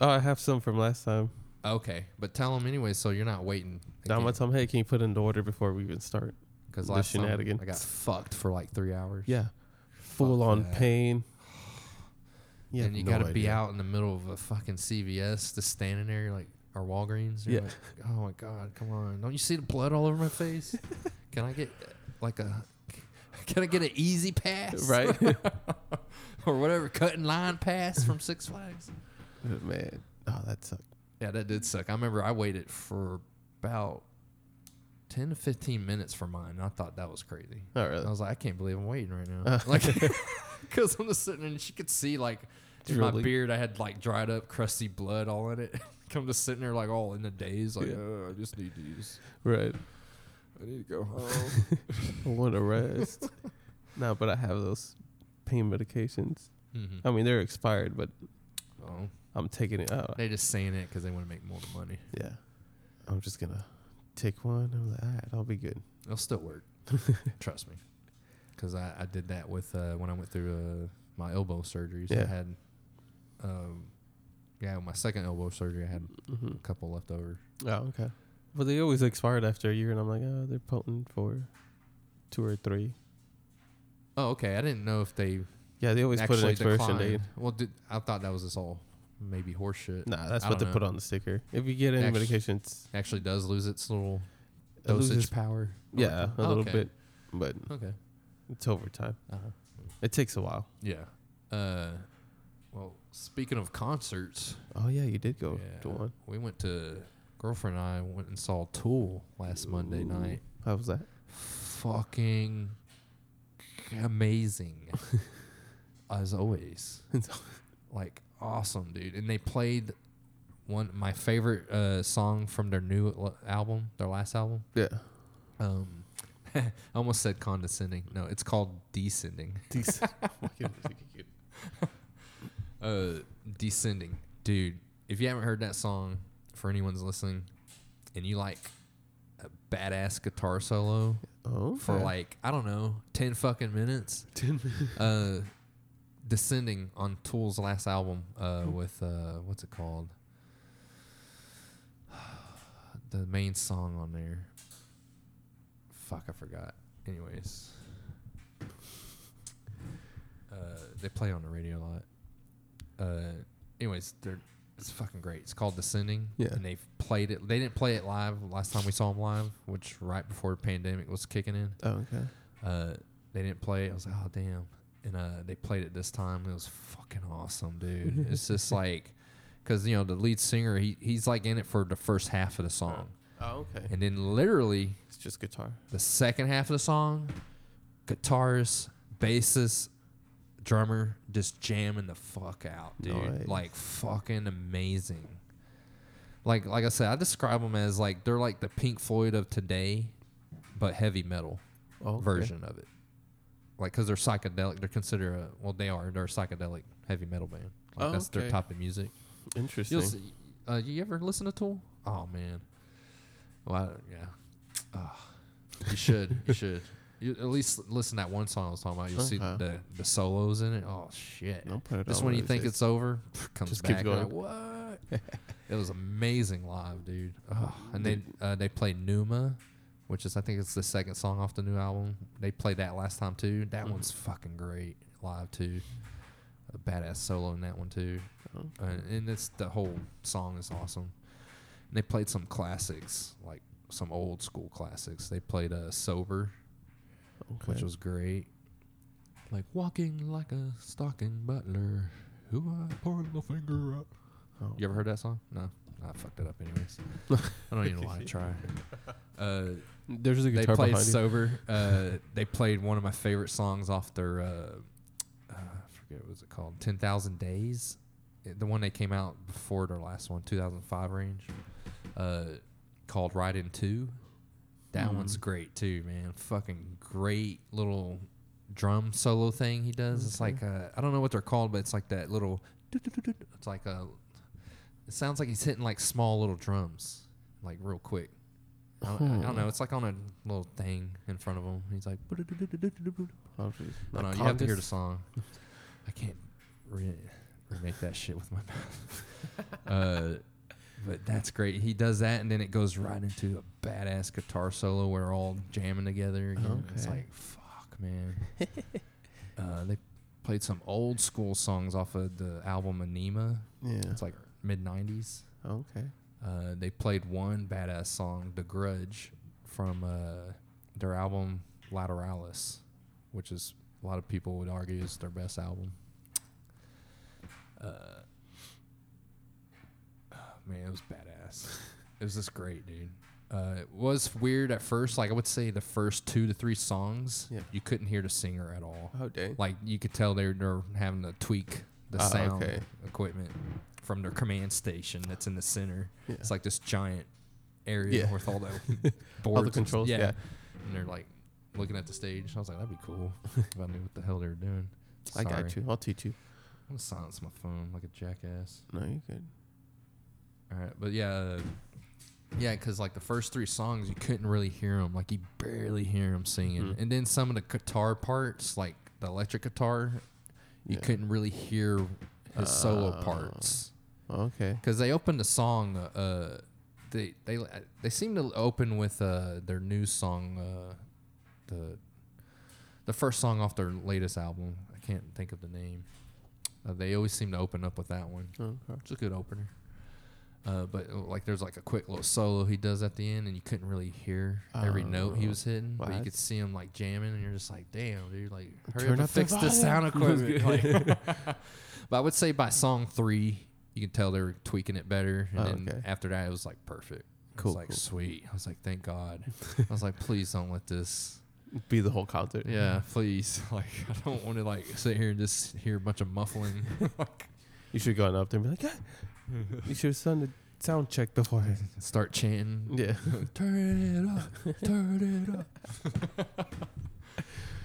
Oh, I have some from last time. Okay, but tell him anyway, so you're not waiting. I'm gonna tell him, hey, can you put in the order before we even start? Because last time. I got fucked for like three hours. Yeah. Full on that. pain. Yeah. and you got to be out in the middle of a fucking CVS, just standing there, you're like, or Walgreens. You're Yeah. like, oh my god, come on! Don't you see the blood all over my face? Can I get like a? Can I get an easy pass? Right. or whatever, cut in line pass from Six Flags. Man. Oh, that sucked. Yeah, that did suck. I remember I waited for about ten to fifteen minutes for mine. I thought that was crazy. Oh, I was like, I can't believe I'm waiting right now. Uh. like, because I'm just sitting there and she could see like in my beard, I had like dried up, crusty blood all in it. I'm just sitting there like all in the daze, like, Yeah. oh, I just need these. Right. I need to go home. I want to rest. no, but I have those pain medications. mm-hmm. I mean, they're expired, but oh, I'm taking it out. They're just saying it because they want to make more money. Yeah. I'm just gonna take one. I'm like, all right, I'll be good. It'll still work. Trust me. Because I, I did that with uh, when I went through uh, my elbow surgeries. Yeah. I had, um, yeah, my second elbow surgery. I had hmm a couple left over. Oh, okay. But they always expired after a year, and I'm like, oh, they're potent for two or three. Oh, okay. I didn't know if they Yeah, they always put an expiration declined. date. Well, did, I thought that was just all maybe horseshit. Nah, that's I what they don't put on the sticker. If you get any Actu- medications, actually does lose its little it dosage loses- power. yeah, a Oh, little okay. bit, but Okay. it's over time. Uh-huh. It takes a while. Yeah. Uh, well, speaking of concerts, Oh yeah, you did go to one. we went to girlfriend and I went and saw Tool last Monday night. How was that? Fucking amazing, as always. like awesome, dude. And they played one my favorite uh, song from their new l- album, their last album. yeah, Um, I almost said condescending. No, it's called descending. Uh, descending, dude. If you haven't heard that song, for anyone's listening, and you like a badass guitar solo oh, for like I don't know, ten fucking minutes. Ten uh, descending on Tool's last album uh, with uh, what's it called? the main song on there. Fuck, I forgot. Anyways, uh, they play on the radio a lot. Uh, anyways, they're it's fucking great. It's called Descending. Yeah. and they've played it. They didn't play it live last time we saw them live, which right before the pandemic was kicking in. Oh, okay. Uh, they didn't play it. I was like, oh damn. And uh, they played it this time. It was fucking awesome, dude. it's just like, because you know the lead singer, he he's like in it for the first half of the song, Oh, okay. and then literally It's just guitar. the second half of the song, guitarist, bassist, drummer just jamming the fuck out, dude. Nice. Like fucking amazing. Like like I said, I describe them as like they're like the Pink Floyd of today, but heavy metal Oh, okay. version of it. Like, because they're psychedelic, they're considered a well, they are. They're a psychedelic heavy metal band. Like Oh, that's their type of music. Interesting. You'll see. Uh, you ever listen to Tool? Oh man. Well, yeah. Ah, you should. You should. You at least listen to that one song I was talking about. You'll see the the solos in it. Oh shit! I'll put it Just when one you think it's over, comes Just back. keeps going. like, what? it was amazing live, dude. Oh, and they uh, they played Pneuma, which is I think it's the second song off the new album. They played that last time too. That Mhm. one's fucking great live too. A badass solo in that one too. Uh, and it's the whole song is awesome. And they played some classics, like some old school classics. They played uh, "Sober," okay. which was great. Like walking like a stocking butler, who I point the finger at. Oh. You ever heard that song? No, I fucked it up anyways. I don't even know why I try. Uh, There's a they guitar played behind. "Sober." Uh, they played one of my favorite songs off their. Uh, uh, I forget what was it called? Ten Thousand Days. The one that came out before their last one, 2005 range. Uh, called Right in 2. That Hmm. one's great too, man. Fucking great little drum solo thing he does. It's like uh, I don't know what they're called, but it's like that little. It's like a. It sounds like he's hitting like small little drums, like real quick. I don't, I don't know. It's like on a little thing in front of him. He's like, I Oh, jeez. don't Like know. You have to hear the song. I can't re- remake that shit with my mouth. uh, but that's great. He does that, and then it goes right into a badass guitar solo where they're all jamming together. Again. It's Okay. like, fuck, man. uh, they played some old school songs off of the album Ænima. Yeah. It's like mid '90s. okay. Uh, they played one badass song, "The Grudge," from uh, their album Lateralus, which is a lot of people would argue is their best album. Uh, oh, man, it was badass. it was just great, dude. Uh, it was weird at first. Like I would say, the first two to three songs, Yeah. you couldn't hear the singer at all. Oh dang. Like you could tell they're they're having to tweak the Ah, sound okay. equipment from their command station that's in the center. Yeah. It's like this giant area Yeah. with all the boards, All the and s- controls. Yeah. and they're like looking at the stage. I was like, that'd be cool if I knew what the hell they were doing. I got you. I'll teach you. I'm gonna silence my phone like a jackass. No, you good. All right, but yeah, uh, yeah, because like the first three songs, you couldn't really hear them. Like you barely hear him singing, Mhm. and then some of the guitar parts, like the electric guitar, you Yeah. couldn't really hear his solo Oh. parts Okay. because they opened the song. Uh, they they they seem to open with uh their new song, uh, the the first song off their latest album. I can't think of the name. Uh, they always seem to open up with that one. Okay. It's a good opener. Uh, but uh, like, there's like a quick little solo he does at the end, and you couldn't really hear every note he Oh, was hitting, but you could see him like jamming, and you're just like, "Damn, dude! Like, hurry Turn up and up the fix the sound equipment." Like- but I would say by song three, you can tell they were tweaking it better, and Oh, then okay. after that, it was like perfect. It Cool, was like cool. sweet. I was like, thank God. I was like, please don't let this. Be the whole concert. Yeah, please. Like, I don't want to like sit here and just hear a bunch of muffling. You should go up there and be like, yeah. you should have done the sound check beforehand. Start chanting. Yeah. turn it up, turn it up.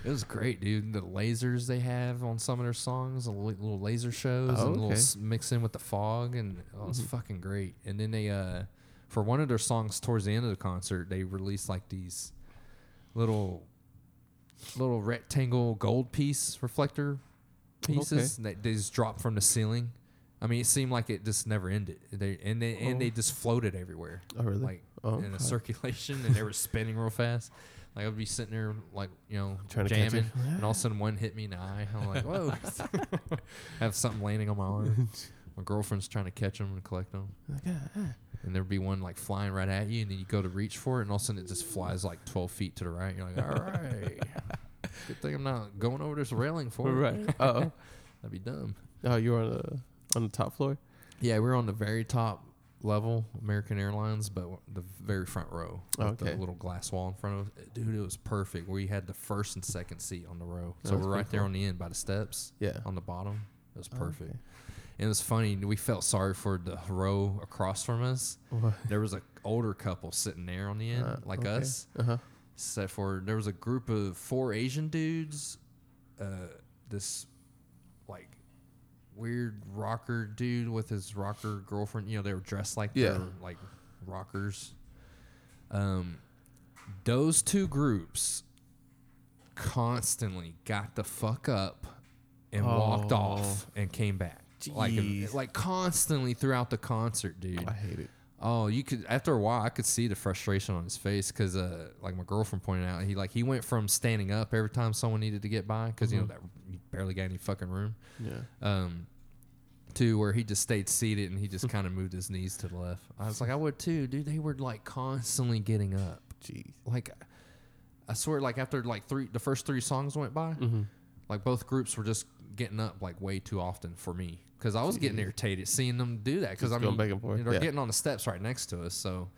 It was great, dude. The lasers they have on some of their songs, the little laser shows, Oh, and little okay. mix in with the fog, and oh, it's Mhm. fucking great. And then they, uh, for one of their songs towards the end of the concert, they released like these little, little rectangle gold piece reflector pieces that they just dropped from the ceiling. I mean, it seemed like it just never ended. They and they and Oh. they just floated everywhere Oh, really? like oh, in a okay. circulation and they were spinning real fast. Like I'd be sitting there like, you know, Trying to catch jamming and all of a sudden one hit me in the eye. I'm like, whoa. have something landing on my arm. My girlfriend's trying to catch them and collect them. Ah, ah. And there'd be one like flying right at you and then you go to reach for it and all of a sudden it just flies like 12 feet to the right. You're like, all right. Good thing I'm not going over this railing for it. Right. Oh. That'd be dumb. Oh, you were on the on the top floor. Yeah, we were on the very top level, American Airlines, but the very front row. with Okay. The little glass wall in front of us. Dude, it was perfect. We had the first and second seat on the row. So That's we're right there cool. on the end by the steps Yeah. on the bottom. It was Oh, perfect. okay. And it was funny. We felt sorry for the row across from us. What? There was an older couple sitting there on the end, Uh, like okay. us. Uh huh. Except for there was a group of four Asian dudes. Uh, this like weird rocker dude with his rocker girlfriend. You know, they were dressed like Yeah. they're like rockers. Um, those two groups constantly got the fuck up and walked Oh. off and came back. Like, Jeez. like constantly throughout the concert, dude. I hate it. Oh, you could after a while I could see the frustration on his face because uh, like my girlfriend pointed out, he like he went from standing up every time someone needed to get by because you know that you barely got any fucking room, Yeah. um, to where he just stayed seated and he just kind of moved his knees to the left. I was like, I would too, dude. They were like constantly getting up, Jeez. like I swear, like after like three, the first three songs went by, Mm-hmm. like both groups were just getting up like way too often for me because I was getting irritated seeing them do that because I mean back and forth, they're yeah. getting on the steps right next to us so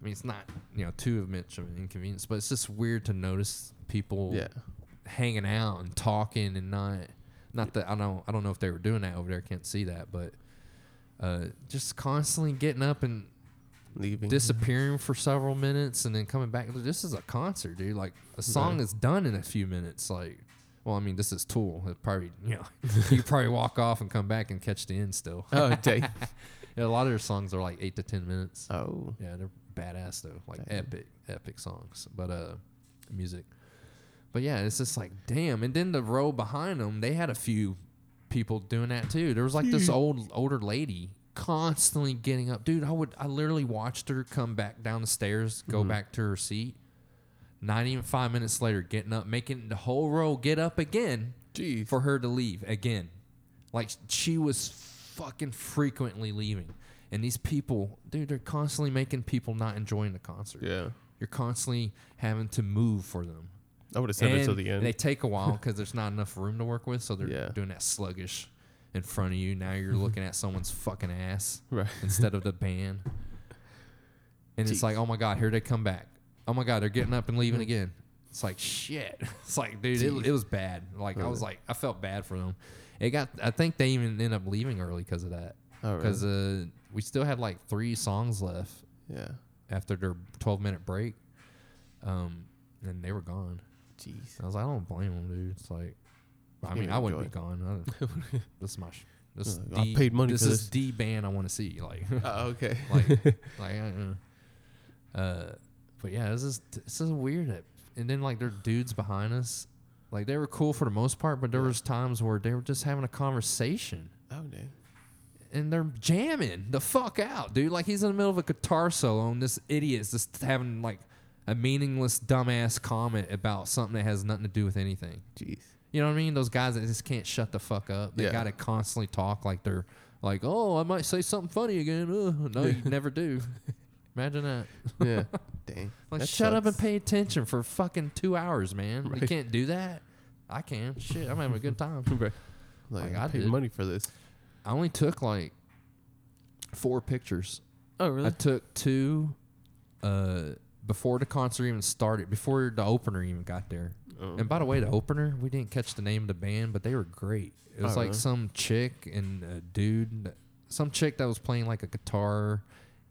I mean it's not you know too much of an inconvenience but it's just weird to notice people Yeah. Hanging out and talking and not not that I don't I don't know if they were doing that over there I can't see that but uh, just constantly getting up and Leaving. disappearing for several minutes and then coming back. This is a concert, dude. Like a song Right. is done in a few minutes. Like, well, I mean, this is Tool. It probably, you know, you probably walk off and come back and catch the end still. oh, dang. Yeah, a lot of their songs are like eight to ten minutes. Oh. Yeah, they're badass though, like epic, epic songs. But uh, music. But yeah, it's just like damn. And then the row behind them, they had a few people doing that too. There was like this old older lady constantly getting up, dude. I would, I literally watched her come back down the stairs, go Mhm. back to her seat. Not even five minutes later, getting up, making the whole row get up again Jeez. for her to leave again. Like she was fucking frequently leaving. And these people, dude, they're constantly making people not enjoying the concert. yeah. You're constantly having to move for them. I would have said it till the end. They take a while because there's not enough room to work with, so they're Yeah. doing that sluggish in front of you. Now you're looking at someone's fucking ass right. instead of the band. And it's like, oh my god, here they come back. Oh my god, they're getting up and leaving again. It's like shit. It's like, dude, it, it was bad. Like I was like, I felt bad for them. It got. I think they even ended up leaving early because of that. Oh, really? Because uh, we still had like three songs left yeah. after their 12 minute break. Um, and they were gone. Jeez. I was like, I don't blame them, dude. It's like, I mean, I wouldn't be gone. I, this is my. Sh- this is Uh, I paid money This is this. the band I want to see. Like, Oh, okay. like, like, uh, uh, but yeah, this is this is weird. And then like there are dudes behind us, like they were cool for the most part, but there Yeah. was times where they were just having a conversation oh, dang. and they're jamming the fuck out, dude. Like he's in the middle of a guitar solo, and this idiot's just having like a meaningless dumbass comment about something that has nothing to do with anything. Jeez. You know what I mean? Those guys that just can't shut the fuck up. They Yeah. got to constantly talk like they're like, oh, I might say something funny again. Uh, no, you never do. Imagine that. Yeah. dang. Like, That shut up and pay attention for fucking two hours, man. You can't do that. I can. Shit, I'm having a good time. Right. Like, Like, I I paid did. money for this. I only took like four pictures. Oh, really? I took two uh, before the concert even started, before the opener even got there. Oh. And by the way, the opener, we didn't catch the name of the band, but they were great. It was Oh, like some chick and a dude, some chick that was playing like a guitar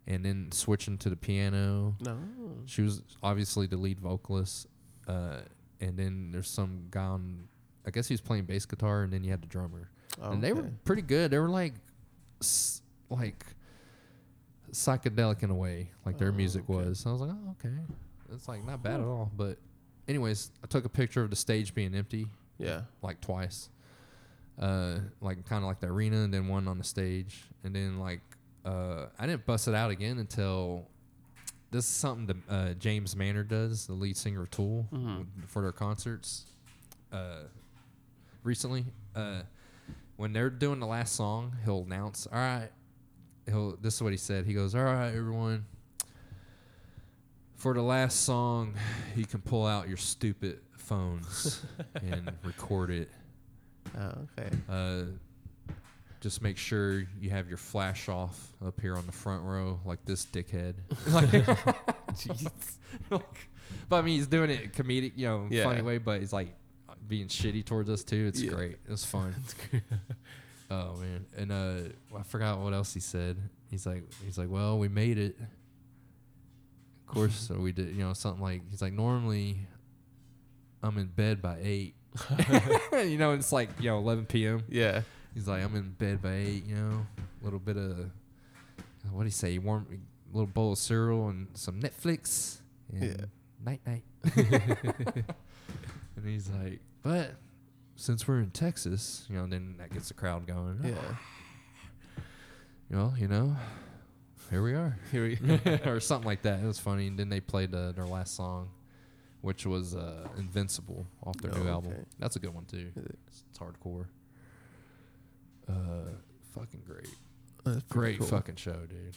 and then switching to the piano. no. She was obviously the lead vocalist. Uh, and then there's some guy on, I guess he was playing bass guitar, and then you had the drummer. Oh, and they were pretty good. They were like, like psychedelic in a way, like their Oh, music okay. was. I was like, oh, okay, it's like not bad at all. But, anyways, I took a picture of the stage being empty, Yeah. like twice, uh, like kind of like the arena, and then one on the stage, and then like uh, I didn't bust it out again until. This is something that uh, James Maynard does, the lead singer of Tool, Mhm. for their concerts. Uh, recently, uh, when they're doing the last song, he'll announce, "All right." He'll. This is what he said. He goes, "All right, everyone. For the last song, you can pull out your stupid phones and record it. Oh, okay. Uh, just make sure you have your flash off up here on the front row, like this dickhead. like, Jeez. like- but I mean, he's doing it comedic, you know, Yeah. funny way. But he's like being shitty towards us too. It's Yeah. great. It's fun. Oh man, and uh, I forgot what else he said. He's like, he's like, well, we made it. Of course, so we did. You know, something like he's like, normally, I'm in bed by eight. you know, it's like you know, 11 p.m. Yeah. He's like, I'm in bed by eight, you know, a little bit of what do you say? Warm, a little bowl of cereal and some Netflix. And Yeah. Night night. and And he's like, but since we're in Texas, you know, then that gets the crowd going. Yeah. Well, you know, here we are. Here we or something like that. It was funny. And then they played uh, their last song, which was uh, Invincible off their new Oh, album. okay. That's a good one, too. It's, it's hardcore. Uh, fucking great. That's Great cool. fucking show, dude.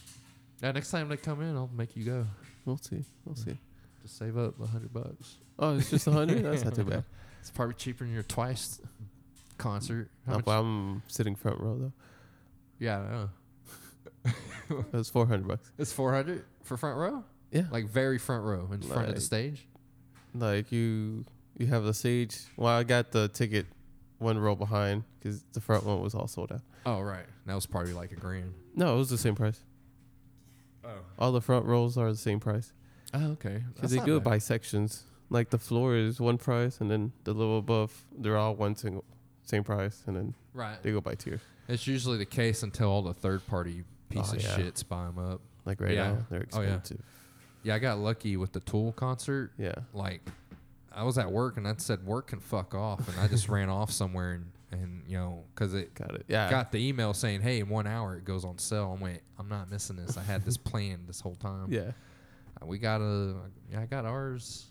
Now next time they come in, I'll make you go. We'll see. We'll see. Just save up a hundred bucks. Oh, it's just a hundred. That's not too bad. It's probably cheaper than your twice concert. How much- well, I'm sitting front row though. yeah, I know. It was four hundred bucks. It's four hundred for front row. Yeah. Like very front row in front of the Like- stage. Like you, you have the stage. Well, I got the ticket one row behind because the front one was all sold out. Oh right, that was probably like a grand. No, it was the same price. Oh. All the front rows are the same price Oh okay. because they do it by sections. Like the floor is one price, and then the level above they're all one single same price, and then right. they go by tier. It's usually the case until all the third party piece Oh, of yeah. shits buy them up. Like right Yeah. now, they're Oh, yeah. expensive. Yeah, I got lucky with the Tool concert. yeah. Like, I was at work and I said work can fuck off, and I just ran off somewhere and and you know because it Got it. Yeah. got the email saying, "Hey, in one hour it goes on sale." I'm wait, I'm not missing this. I had this planned this whole time. yeah. Uh, we got a, yeah, I got ours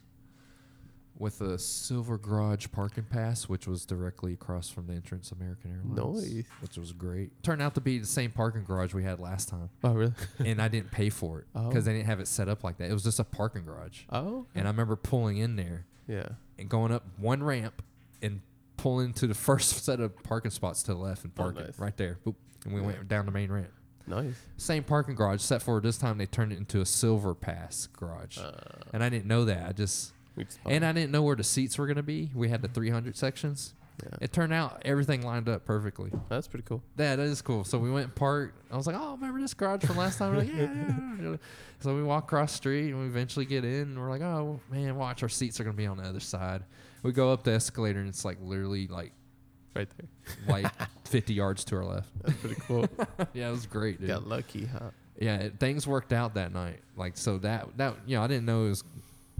with a silver garage parking pass, which was directly across from the entrance of American Airlines. Nice. Which was great. Turned out to be the same parking garage we had last time, Oh really? and I didn't pay for it Oh. because they didn't have it set up like that. It was just a parking garage, Oh. and I remember pulling in there Yeah. and going up one ramp and pulling to the first set of parking spots to the left and Oh, parking nice. right there. Boop, and we Yeah. went down the main ramp. Nice. Same parking garage, except for this time they turned it into a silver pass garage, Uh, and I didn't know that. I just and I didn't know where the seats were gonna be. We had the 300 sections. yeah. It turned out everything lined up perfectly. That's pretty cool. Yeah, that is cool. So we went and parked. I was like, "Oh, remember this garage from last time?" We're like, yeah, yeah. So we walk across the street and we eventually get in. And we're like, "Oh man, watch our seats are gonna be on the other side." We go up the escalator and it's like literally like Right there. like 50 yards to our left. That's pretty cool. Yeah, it was great, dude. Got lucky, huh? Yeah, it, things worked out that night. Like so that that you know I didn't know it was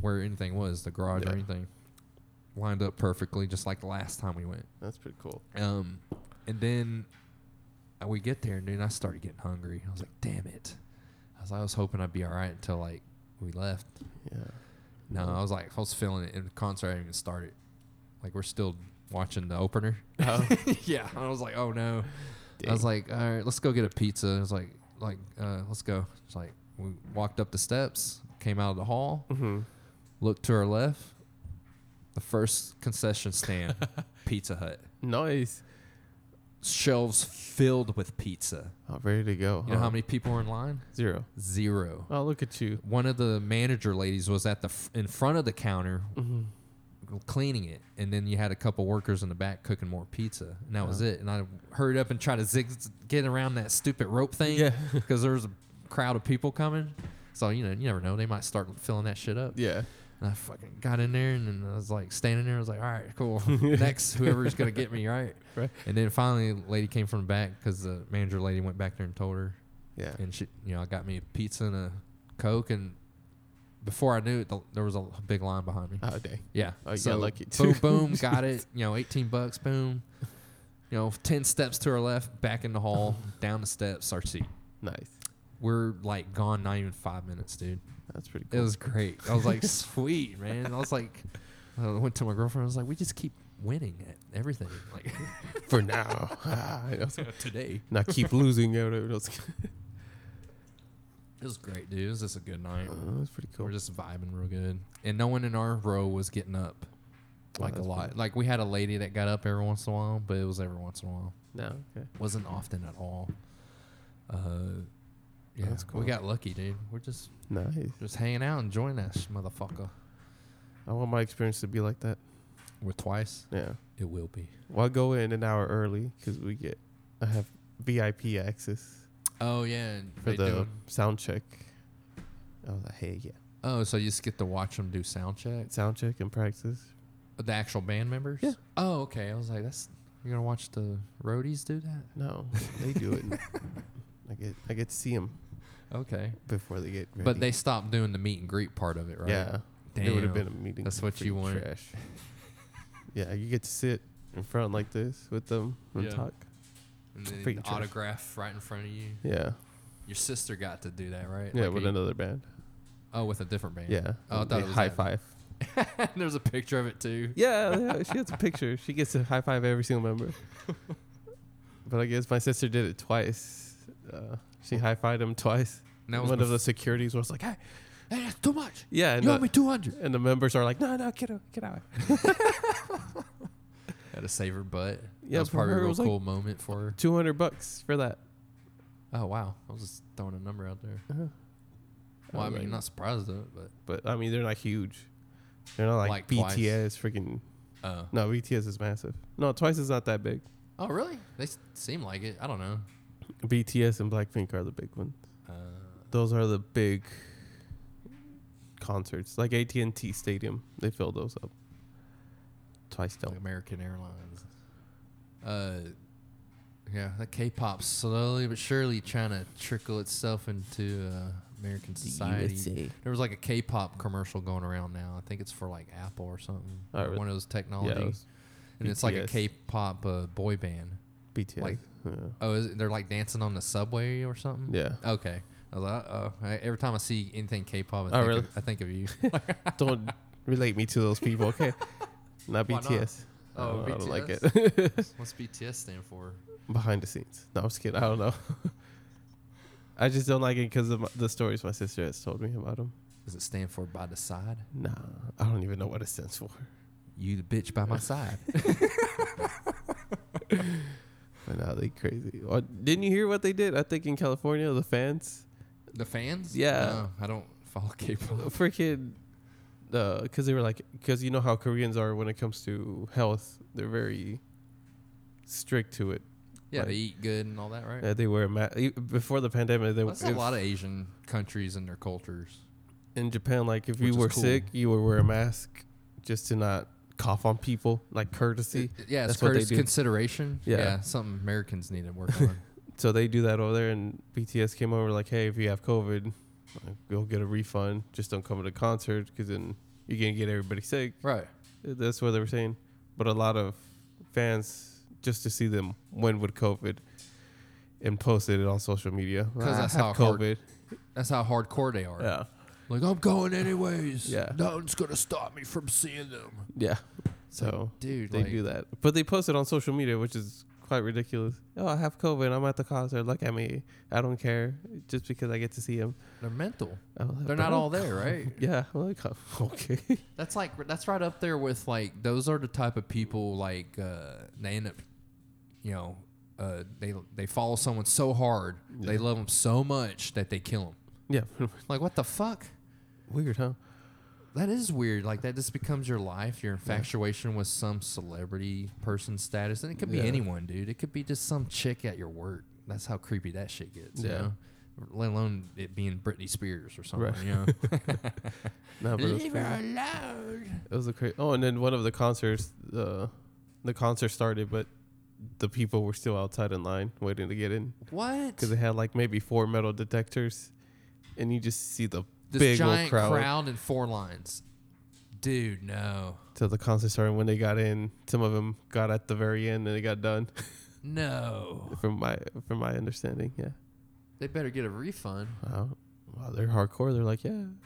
where anything was the garage Yeah. or anything. Lined up perfectly, just like the last time we went. That's pretty cool. Um, and then uh, we get there, and then I started getting hungry. I was like, "Damn it!" I was I was hoping I'd be all right until like we left. Yeah. No, I was like I was feeling it, and the concert hadn't even started. Like we're still watching the opener. Oh, yeah, I was like, "Oh no." I was like, all right, let's go get a pizza. It was like, like, uh, let's go. It's like we walked up the steps, came out of the hall, mm-hmm. Looked to our left. The first concession stand, Pizza Hut. Nice. Shelves filled with pizza. Oh, ready to go. You know how many people were in line? Zero. Zero. Oh, look at you. One of the manager ladies was at the f- in front of the counter Mm-hmm. cleaning it, and then you had a couple workers in the back cooking more pizza, and that was Oh. it. And I hurried up and tried to zig get around that stupid rope thing. Yeah. because there was a crowd of people coming. So you know, you never know. They might start filling that shit up. Yeah. And I fucking got in there, and then I was like standing there. I was like, all right, cool. Next, whoever's gonna get me, right? Right. And then finally, a lady came from the back because the manager lady went back there and told her, Yeah. and she, you know, I got me a pizza and a coke, and before I knew it, the, there was a big line behind me. Oh, dang. Yeah. Oh, you so got lucky boom, too. boom, got it. You know, eighteen bucks. Boom. You know, ten steps to our left, back in the hall, down the steps, our seat. Nice. We're like gone, not even five minutes, dude. That's pretty It was great. I was like, sweet, man. I was like, I went to my girlfriend. I was like, we just keep winning at everything. Like For now. Today, Not keep losing out of those. it was great, dude. It was just a good night. Oh, was pretty cool. We're just vibing real good, and no one in our row was getting up. Oh, Like a lot. cool. Like we had a lady that got up every once in a while, but it was every once in a while. No, okay. Wasn't often at all. Uh, yeah, That's cool. we got lucky, dude. We're just Nice. just hanging out, enjoying that sh- motherfucker. I want my experience to be like that. We're twice. Yeah. It will be. Well, I go in an hour early because we get, I have VIP access Oh yeah, and for they the do- sound check. I was like, hey, yeah. Oh, so you just get to watch them do sound check? Sound check and practice. The actual band members? Yeah. Oh, okay. I was like, that's you're gonna watch the roadies do that? No, they do it. I get I get to see them Okay. before they get ready. But they stopped doing the meet and greet part of it, right? Yeah. It would have been a meeting. That's what you want. Trash. Yeah, you get to sit in front like this with them and Yeah. talk. And then the trash. autograph right in front of you. Yeah, Your sister got to do that, right? yeah, Like with a- another band. oh, with a different band. Yeah, Oh, I thought it was high that. five. There's a picture of it too. Yeah, yeah, she has a picture. She gets to high five every single member. but I guess my sister did it twice. Uh, she high fived him twice. And that was One of the securities was like, "Hey, Hey, that's too much. yeah," and You the, owe me two hundred. and the members are like, "No, no, get out, get out." Had to save her butt. Yeah, that was for probably her, a it real was like- cool moment for her. Two hundred bucks for that. Oh wow, I was just throwing a number out there. Uh-huh. Well, I mean, not surprised though, but But I mean, they're not huge. They're not like, Like Twice. BTS. Freaking uh, no, BTS is massive. No, Twice is not that big. oh really? They s- seem like it. I don't know. BTS and Blackpink are the big ones. Uh, Those are the big concerts, like AT and T Stadium. They fill those up. Twice like. American Airlines. Uh, yeah, that K-pop slowly but surely trying to trickle itself into uh, American society. There was like a K-pop commercial going around now. I think it's for like Apple or something. Oh, or really? One of those technologies. Yeah, it was and it's like a BTS. K-pop uh, boy band. BTS. like- yeah. Oh, is it, they're like dancing on the subway or something? yeah. Okay. I was like, oh. Every time I see anything K-pop, I, Oh, think, really? of, I think of you. don't relate me to those people, okay? Not Why not? BTS. Oh, I Oh, don't, I don't like it. What's BTS stand for? Behind the scenes. No, I'm just kidding. I don't know. I just don't like it because of my, the stories my sister has told me about them. Does it stand for by the side? Nah, I don't even know what it stands for. You the bitch by my side. But they crazy. Oh, didn't you hear what they did? I think in California, the fans, the fans? Yeah. No, I don't follow K-pop. freaking, because they were like, because you know how Koreans are when it comes to health, they're very strict to it. Yeah, Like- they eat good and all that, right? Uh, they wear ma- before the pandemic. They That's a lot of Asian countries and their cultures. in Japan. Like if Which you were cool. sick, you would wear a mask just to not cough on people, like courtesy. Uh, yeah, it's That's what they courtesy do. consideration. Yeah. Yeah. something Americans need to work on. So they do that over there, and BTS came over like, hey, if you have COVID, like, go get a refund. Just don't come to the concert because then you're gonna get everybody sick. right. That's what they were saying. But a lot of fans just to see them win with COVID and posted it on social media. 'Cause "I that's how hard- COVID. That's how hardcore they are. Yeah, Like, I'm going anyways. Yeah. Nothing's going to stop me from seeing them. yeah. So dude, they like, do that, but they post it on social media, which is quite ridiculous. Oh, I have COVID. I'm at the concert. Look at me. I don't care just because I get to see him. They're mental. Like, They're not all there, right? Yeah, I'm like, "Oh, okay. That's like that's right up there with like those are the type of people like uh, they end up, you know, uh, they they follow someone so hard they love them so much that they kill them. yeah, Like what the fuck? Weird, huh? That is weird. Like that just becomes your life, your infatuation with some celebrity person status, and it could be Yeah. anyone, dude. It could be just some chick at your work. That's how creepy that shit gets. You Yeah. know? Let alone it being Britney Spears or something. Right. You know, No, but it was leave crazy. her alone. It was a crazy. Oh, and then one of the concerts, the the concert started, but the people were still outside in line waiting to get in What? because they had like maybe four metal detectors, and you just see the This big old giant crowd. crowd. in four lines. Dude, no. till the concert started. When they got in, some of them got at the very end and they got done. No. from my from my understanding, yeah. They better get a refund. Wow, wow, they're hardcore. They're like, yeah, and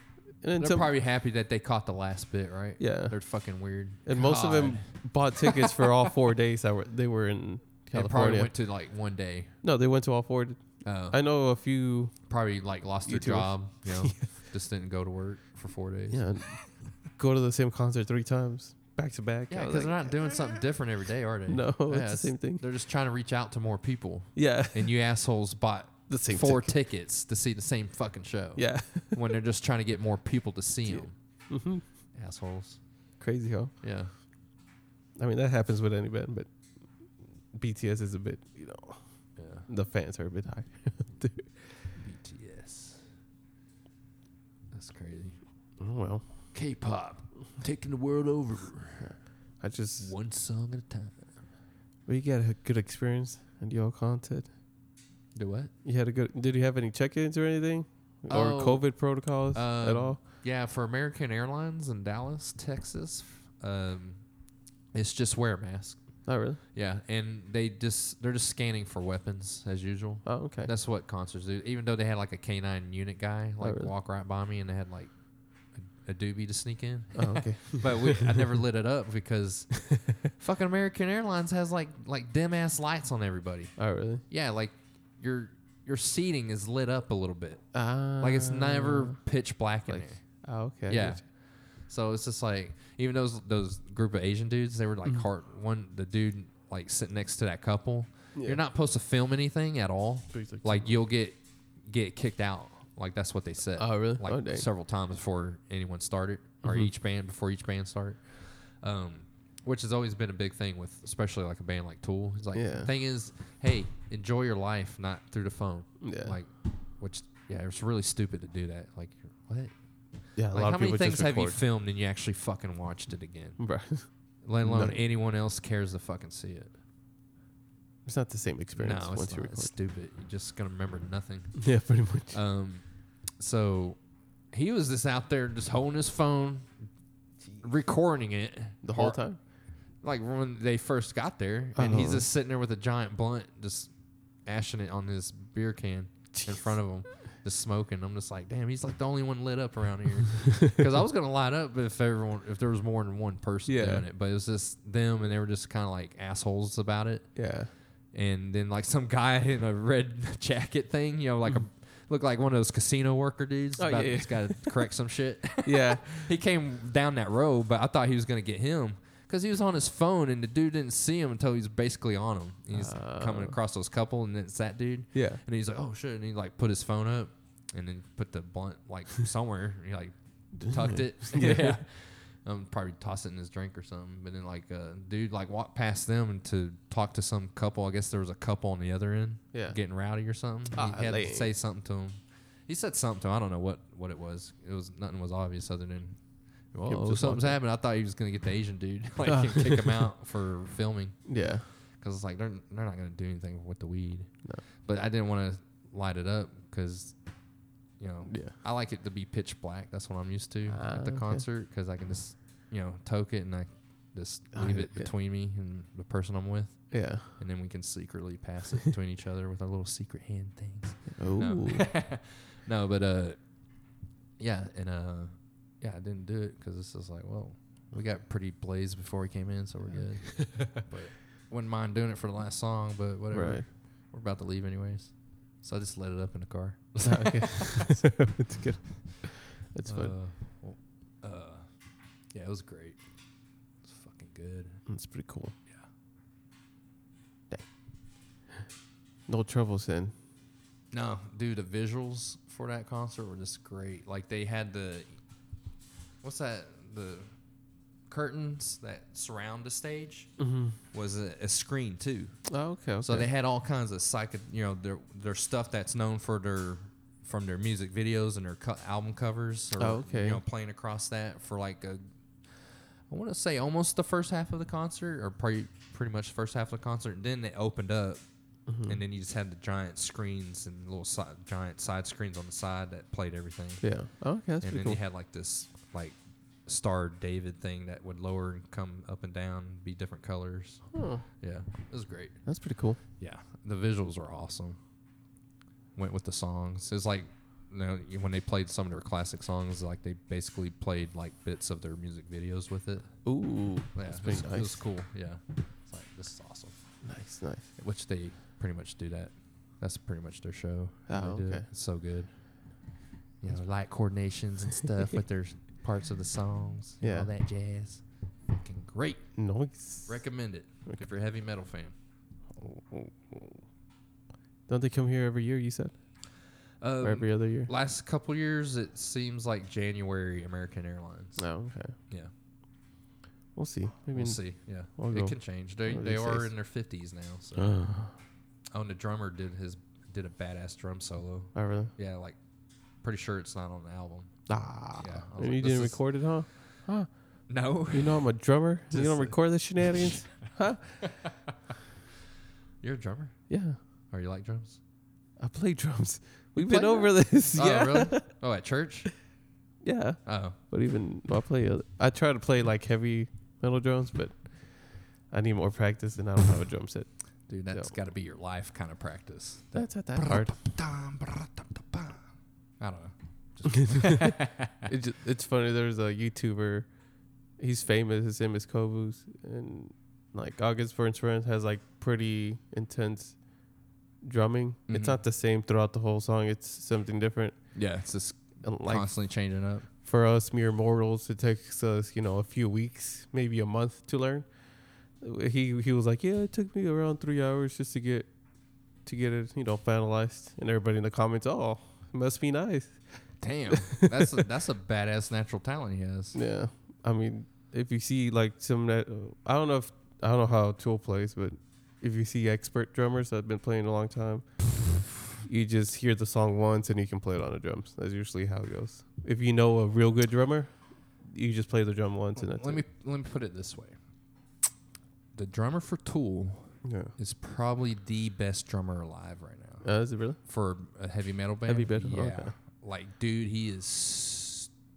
then They're some, probably happy that they caught the last bit, right? yeah, They're fucking weird. and most of them bought tickets for all four days that were they were in And California. probably went to like one day. no, they went to all four. Uh, I know a few. probably like lost their YouTubers. job, you know, just didn't go to work for four days. Yeah, go to the same concert three times back to back. Yeah, because like, they're not doing something different every day, are they? No, Yeah, it's the same thing. They're just trying to reach out to more people, Yeah, and you assholes bought the same four ticket. tickets to see the same fucking show. Yeah, when they're just trying to get more people to see them. hmm Assholes. crazy, huh? Yeah. I mean, that happens with any band, but BTS is a bit, you know, Yeah. the fans are a bit high. BTS. That's crazy. Oh, well, K-pop taking the world over, I just one song at a time. well, you got a good experience and you all content. Do what? You had a good. Did you have any check-ins or anything, or Oh, COVID protocols at um, all? Yeah, for American Airlines in Dallas, Texas. Um, It's just wear a mask. Oh, really? Yeah, and they just they're just scanning for weapons as usual. Oh, okay. That's what concerts do. Even though they had like a canine unit guy like really? walk right by me, and they had like a, doobie to sneak in. oh, okay. but we, I never lit it up because fucking American Airlines has like like dim ass lights on everybody. oh, really? Yeah, like your your seating is lit up a little bit. Ah. Like it's never pitch black in like- there. Oh, okay. Yeah. So it's just like even those those group of Asian dudes, they were like Mhm. heart one the dude like sitting next to that couple. Yeah. You're not supposed to film anything at all. Like you'll get get kicked out. Like that's what they said. Oh, really? Like oh, several times before anyone started or Mhm. each band before each band started. Um, which has always been a big thing with especially like a band like Tool. It's like Yeah. the thing is, hey, enjoy your life, not through the phone. yeah. Like, which yeah, it's really stupid to do that. Like, what? yeah. A Like, lot how of many things have you filmed and you actually fucking watched it again? Let alone anyone else cares to fucking see it. It's not the same experience no, once you record. It's stupid. You're just gonna remember nothing. yeah, pretty much. Um, so he was just out there just holding his phone, recording it the whole or- time. like when they first got there, and he's Uh-huh. just sitting there with a giant blunt, just ashing it on his beer can in front of him, just smoking. I'm just like, damn, he's like the only one lit up around here. Because I was gonna light up if everyone, if there was more than one person Yeah. doing it, but it was just them, and they were just kind of like assholes about it. Yeah. And then like some guy in a red jacket thing, you know, like a looked like one of those casino worker dudes. Oh, about, yeah, yeah. He's got to correct some shit. Yeah. he came down that road, but I thought he was gonna get him because he was on his phone, and the dude didn't see him until he was basically on him. And he's uh. coming Oh. across those couple, and then it's that dude, yeah. and he's like, "Oh shit!" And he like put his phone up, and then put the blunt like somewhere. and he like tucked it. Yeah. Um, probably toss it in his drink or something. But then like uh, dude like walked past them and to talk to some couple. I guess there was a couple on the other end Yeah. getting rowdy or something. Ah, he had lame. to say something to him. He said something to him. I don't know what, what it was. It was nothing was obvious other than oh something's happened. I thought he was gonna get the Asian dude like kick him out for filming Yeah. because it's like they're they're not gonna do anything with the weed. No. But I didn't want to light it up because you know Yeah. I like it to be pitch black. That's what I'm used to Ah, at the okay. concert because I can just, you know, toke it and I just Oh, leave yeah, it yeah. between me and the person I'm with, Yeah. and then we can secretly pass it between each other with our little secret hand things. Oh. No, no, but uh, yeah, and uh, yeah, I didn't do it because this is like, well, we got pretty blazed before we came in, so we're good. but wouldn't mind doing it for the last song, but whatever. Right. We're about to leave anyways, so I just let it up in the car. okay. it's good. It's fun. Uh, well, uh, yeah, it was great. It's fucking good. It's pretty cool. Yeah. Dang. No troubles then. No, dude, the visuals for that concert were just great. Like they had the, what's that? The curtains that surround the stage Mm-hmm. was a, a screen too. Oh, okay. okay. So they had all kinds of psych, you know, their their stuff that's known for their from their music videos and their co- album covers. Or, Oh, okay. You know, playing across that for like a, I want to say almost the first half of the concert, or pretty pretty much the first half of the concert. And then they opened up, Mhm. and then you just had the giant screens and little si- giant side screens on the side that played everything. yeah. Oh, okay. And then cool. you had like this like star David thing that would lower and come up and down, be different colors. oh, Yeah, it was great. that's pretty cool. Yeah, the visuals were awesome. Went with the songs. It's like you know when they played some of their classic songs, like they basically played like bits of their music videos with it. Ooh, Yeah, that's it pretty was, nice. it was cool. Yeah, it's like this is awesome. Nice, nice. Which they pretty much do that. That's pretty much their show. Oh, they do it. okay. It's so good. You know, light coordinations and stuff with their parts of the songs. Yeah. all that jazz. Fucking great. Nice. Recommend it if you're a heavy metal fan. Don't they come here every year? You said, Um, or every other year? Last couple years, it seems like January American Airlines. Oh, okay. Yeah, We'll see. Maybe. we'll see. Yeah, I'll it can change. They they are in their fifties now. So, Uh, oh, and the drummer did his did a badass drum solo. oh, really? Yeah, like pretty sure it's not on the album. Ah. Yeah, and like, you didn't is- record it, huh? Huh? No, You know I'm a drummer. you don't record the shenanigans, huh? you're a drummer. Yeah. Or you like drums? I play drums. We've play been over this. Oh, yeah. really? Oh, at church? Yeah. Oh, But even I play. Other, I try to play like heavy metal drums, but I need more practice, and I don't have a drum set. Dude, that's So- got to be your life kind of practice. That's not that hard. I don't know. It just, it's funny. There's a YouTuber. He's famous. His name is Cobus, and like August for instance has like pretty intense drumming. It's Mhm. not the same throughout the whole song. It's something different. Yeah, it's just And like constantly changing up. for us mere mortals, it takes us you know a few weeks, maybe a month to learn. He he was like, yeah, it took me around three hours just to get to get it you know finalized, and everybody in the comments, oh, it must be nice. Damn, that's a, that's a badass natural talent he has. Yeah, I mean, if you see like some that I don't know if I don't know how Tool plays, but if you see expert drummers that have been playing a long time, you just hear the song once and you can play it on the drums. That's usually how it goes. If you know a real good drummer, you just play the drum once and that's Let it. me let me put it this way: the drummer for Tool Yeah. is probably the best drummer alive right now Uh, is it really? for a heavy metal band. Heavy metal? yeah. Okay. Like, dude, he is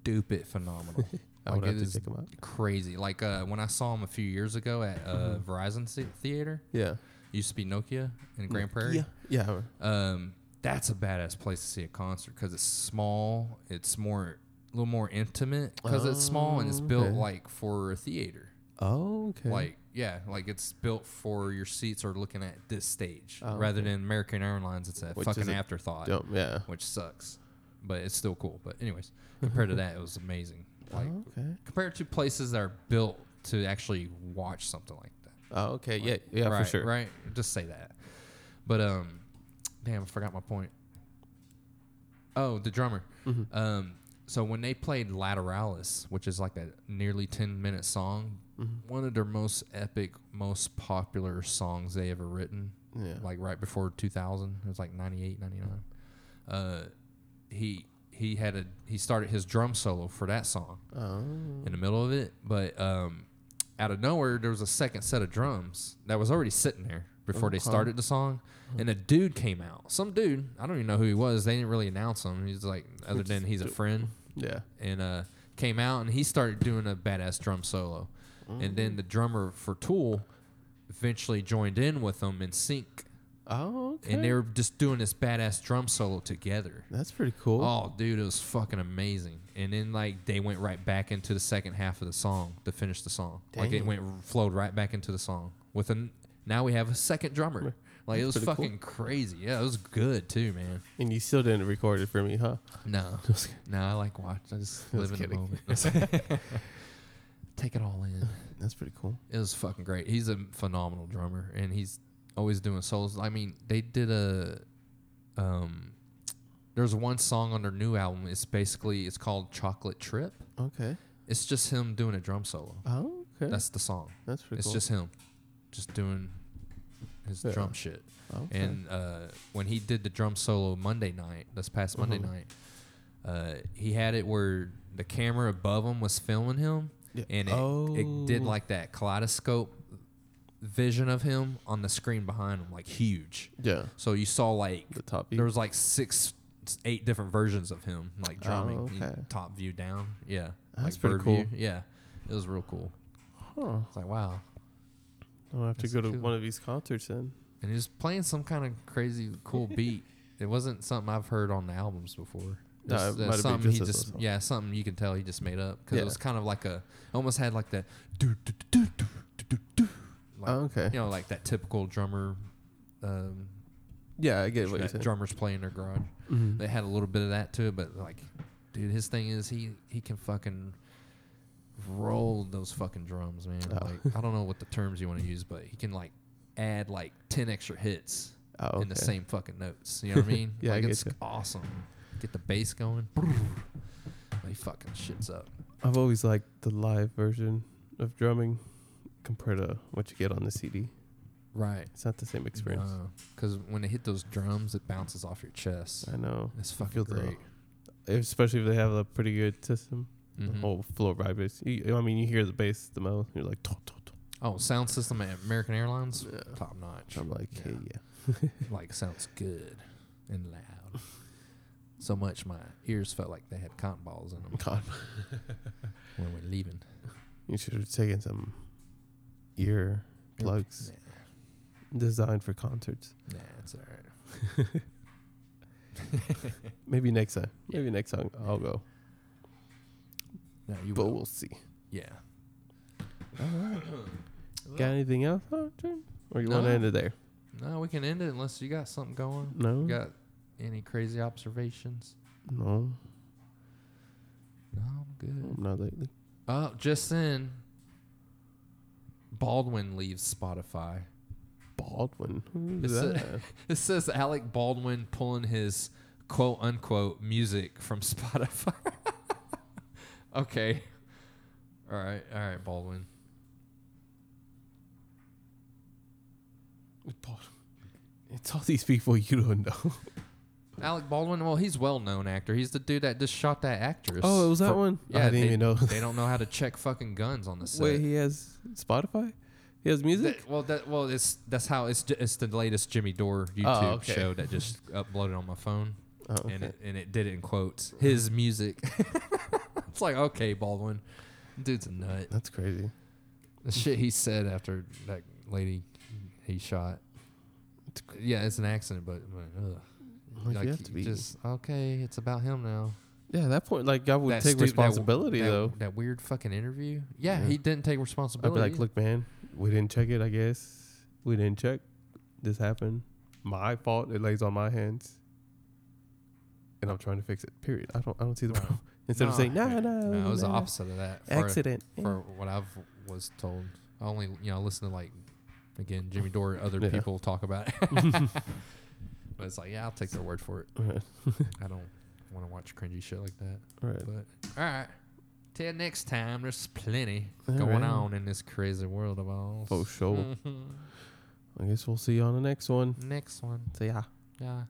stupid phenomenal. I like, would have to check him out. crazy. Like uh, when I saw him a few years ago at uh, Mm-hmm. Verizon Thea- Theater, Yeah. used to be Nokia in Grand Prairie. Yeah. Yeah. Um, that's a badass place to see a concert because it's small. It's more, a little more intimate because it's small and it's Oh, built okay. like for a theater. Oh, okay. Like yeah, like it's built for your seats are looking at this stage Oh, rather okay. than American Airlines. It's a Which fucking afterthought. Yeah. which sucks, but it's still cool. But anyways, compared to that, it was amazing. Like oh, okay. compared to places that are built to actually watch something like that. Oh, okay. Yeah. Yeah, right, for sure. Right. Just say that. But um, damn, I forgot my point. Oh, the drummer. Mhm. Um, so when they played Lateralus, which is like a nearly ten minute song, Mhm. one of their most epic, most popular songs they ever written, Yeah. like right before 2000, it was like 98, 99. Uh, he he had a he started his drum solo for that song oh. in the middle of it, but um, out of nowhere there was a second set of drums that was already sitting there before they started the song, and a dude came out. Some dude, I don't even know who he was. They didn't really announce him. He's like, other than he's a friend, Yeah. and uh, came out and he started doing a badass drum solo, and then the drummer for Tool eventually joined in with them in sync, Oh, okay. and they were just doing this badass drum solo together. That's pretty cool. Oh, dude, it was fucking amazing. And then like they went right back into the second half of the song to finish the song. Like it went flowed right back into the song with an. Now we have a second drummer. Like it was That's pretty cool. fucking crazy. Yeah, it was good too, man. And you still didn't record it for me, huh? No, no, I like watch. I just Just live in kidding. the moment. Take it all in. That's pretty cool. It was fucking great. He's a phenomenal drummer, and he's always doing solos. I mean, they did a, um, there's one song on their new album. It's basically it's called Chocolate Trip. Okay. It's just him doing a drum solo. Oh, okay. That's the song. That's pretty It's cool. just him, just doing his Yeah. drum shit. okay. And uh, when he did the drum solo Monday night, this past Monday Mhm. night, uh, he had it where the camera above him was filming him, Yeah. and it, it did Oh. like that kaleidoscope vision of him on the screen behind him, like huge. yeah, So you saw like the top view. there was like six, eight different versions of him like drumming, Oh, okay. top view down. Yeah, That's like pretty cool. view. Yeah, it was real cool. huh. It's like wow, I'll have to go to cool. one of these concerts then. and he was playing some kind of crazy cool beat. It wasn't something I've heard on the albums before. No, it uh, might have been something he just a just yeah, something you can tell he just made up because Yeah. it was kind of like a almost had like that do do do do do do do like oh, okay. you know like that typical drummer um Yeah, I get what you're saying. drummers play in their garage. Mhm. They had a little bit of that to it, but like, dude, his thing is he he can fucking roll those fucking drums, man. Oh. Like I don't know what the terms you want to use, but he can like add like ten extra hits Oh, in the same fucking notes. You know what I mean? Yeah, I like get it's ya. awesome. Get the bass going. he fucking shits up. I've always liked the live version of drumming compared to what you get on the CD. Right. It's not the same experience. Because when they hit those drums, it bounces off your chest. I know. It's fucking feel the- great. Especially if they have a pretty good system. Mhm. The whole floor vibrates. You, I mean, you hear the bass the most. You're like. Oh, sound system at American Airlines, Yeah. top notch. I'm like, Yeah. hey, yeah. like sounds good and loud. So much my ears felt like they had cotton balls in them God, when we're leaving. you should have taken some ear plugs Nah, designed for concerts. nah, it's all right. Maybe next time. Maybe next time I'll go. No, you But will. we'll see. Yeah. Got anything else? Or you want to end it there? No, we can end it unless you got something going. No. You got any crazy observations? No, No, I'm good. not lately. Oh, just then, Baldwin leaves Spotify. Baldwin. Who's It's a- that? It says Alec Baldwin pulling his quote unquote music from Spotify. okay. All right. All right, Baldwin. Bald- It's all these people you don't know. Alec Baldwin, well, he's well known actor. He's the dude that just shot that actress. Oh, it was that for- one? Yeah, I didn't they, even know. they don't know how to check fucking guns on the set. Wait, he has Spotify? He has music? That- well, that well, it's that's how it's ju- it's the latest Jimmy Dore oh, YouTube Oh, okay. show that just uploaded on my phone, oh, okay. and it and it did it in quotes. His music. it's like okay, Baldwin, dude's a nut. That's crazy. The shit he said after that lady he shot. Yeah, it's an accident, but, but ugh. Like, like you have to be. just okay. It's about him now. yeah, at that point, like, I would That take stu- that- responsibility, that, though. That weird fucking interview. Yeah, Yeah. he didn't take responsibility. I'd responsibility. be like, look, man, we didn't check it, I guess. We didn't check. This happened. My fault. It lays on my hands. And I'm trying to fix it. Period. I don't I don't see the Right. problem. Instead of No, saying, no, no, no, it was the no, opposite of that. For, Accident. for what I've was told. I only you know listen to like again Jimmy Dore, other Yeah. people talk about it. but it's like yeah, I'll take their word for it. Right. I don't want to watch cringy shit like that. Right. But all right, till next time. There's plenty All going right. on in this crazy world of ours. For sure. I guess we'll see you on the next one. Next one. See ya. Yeah.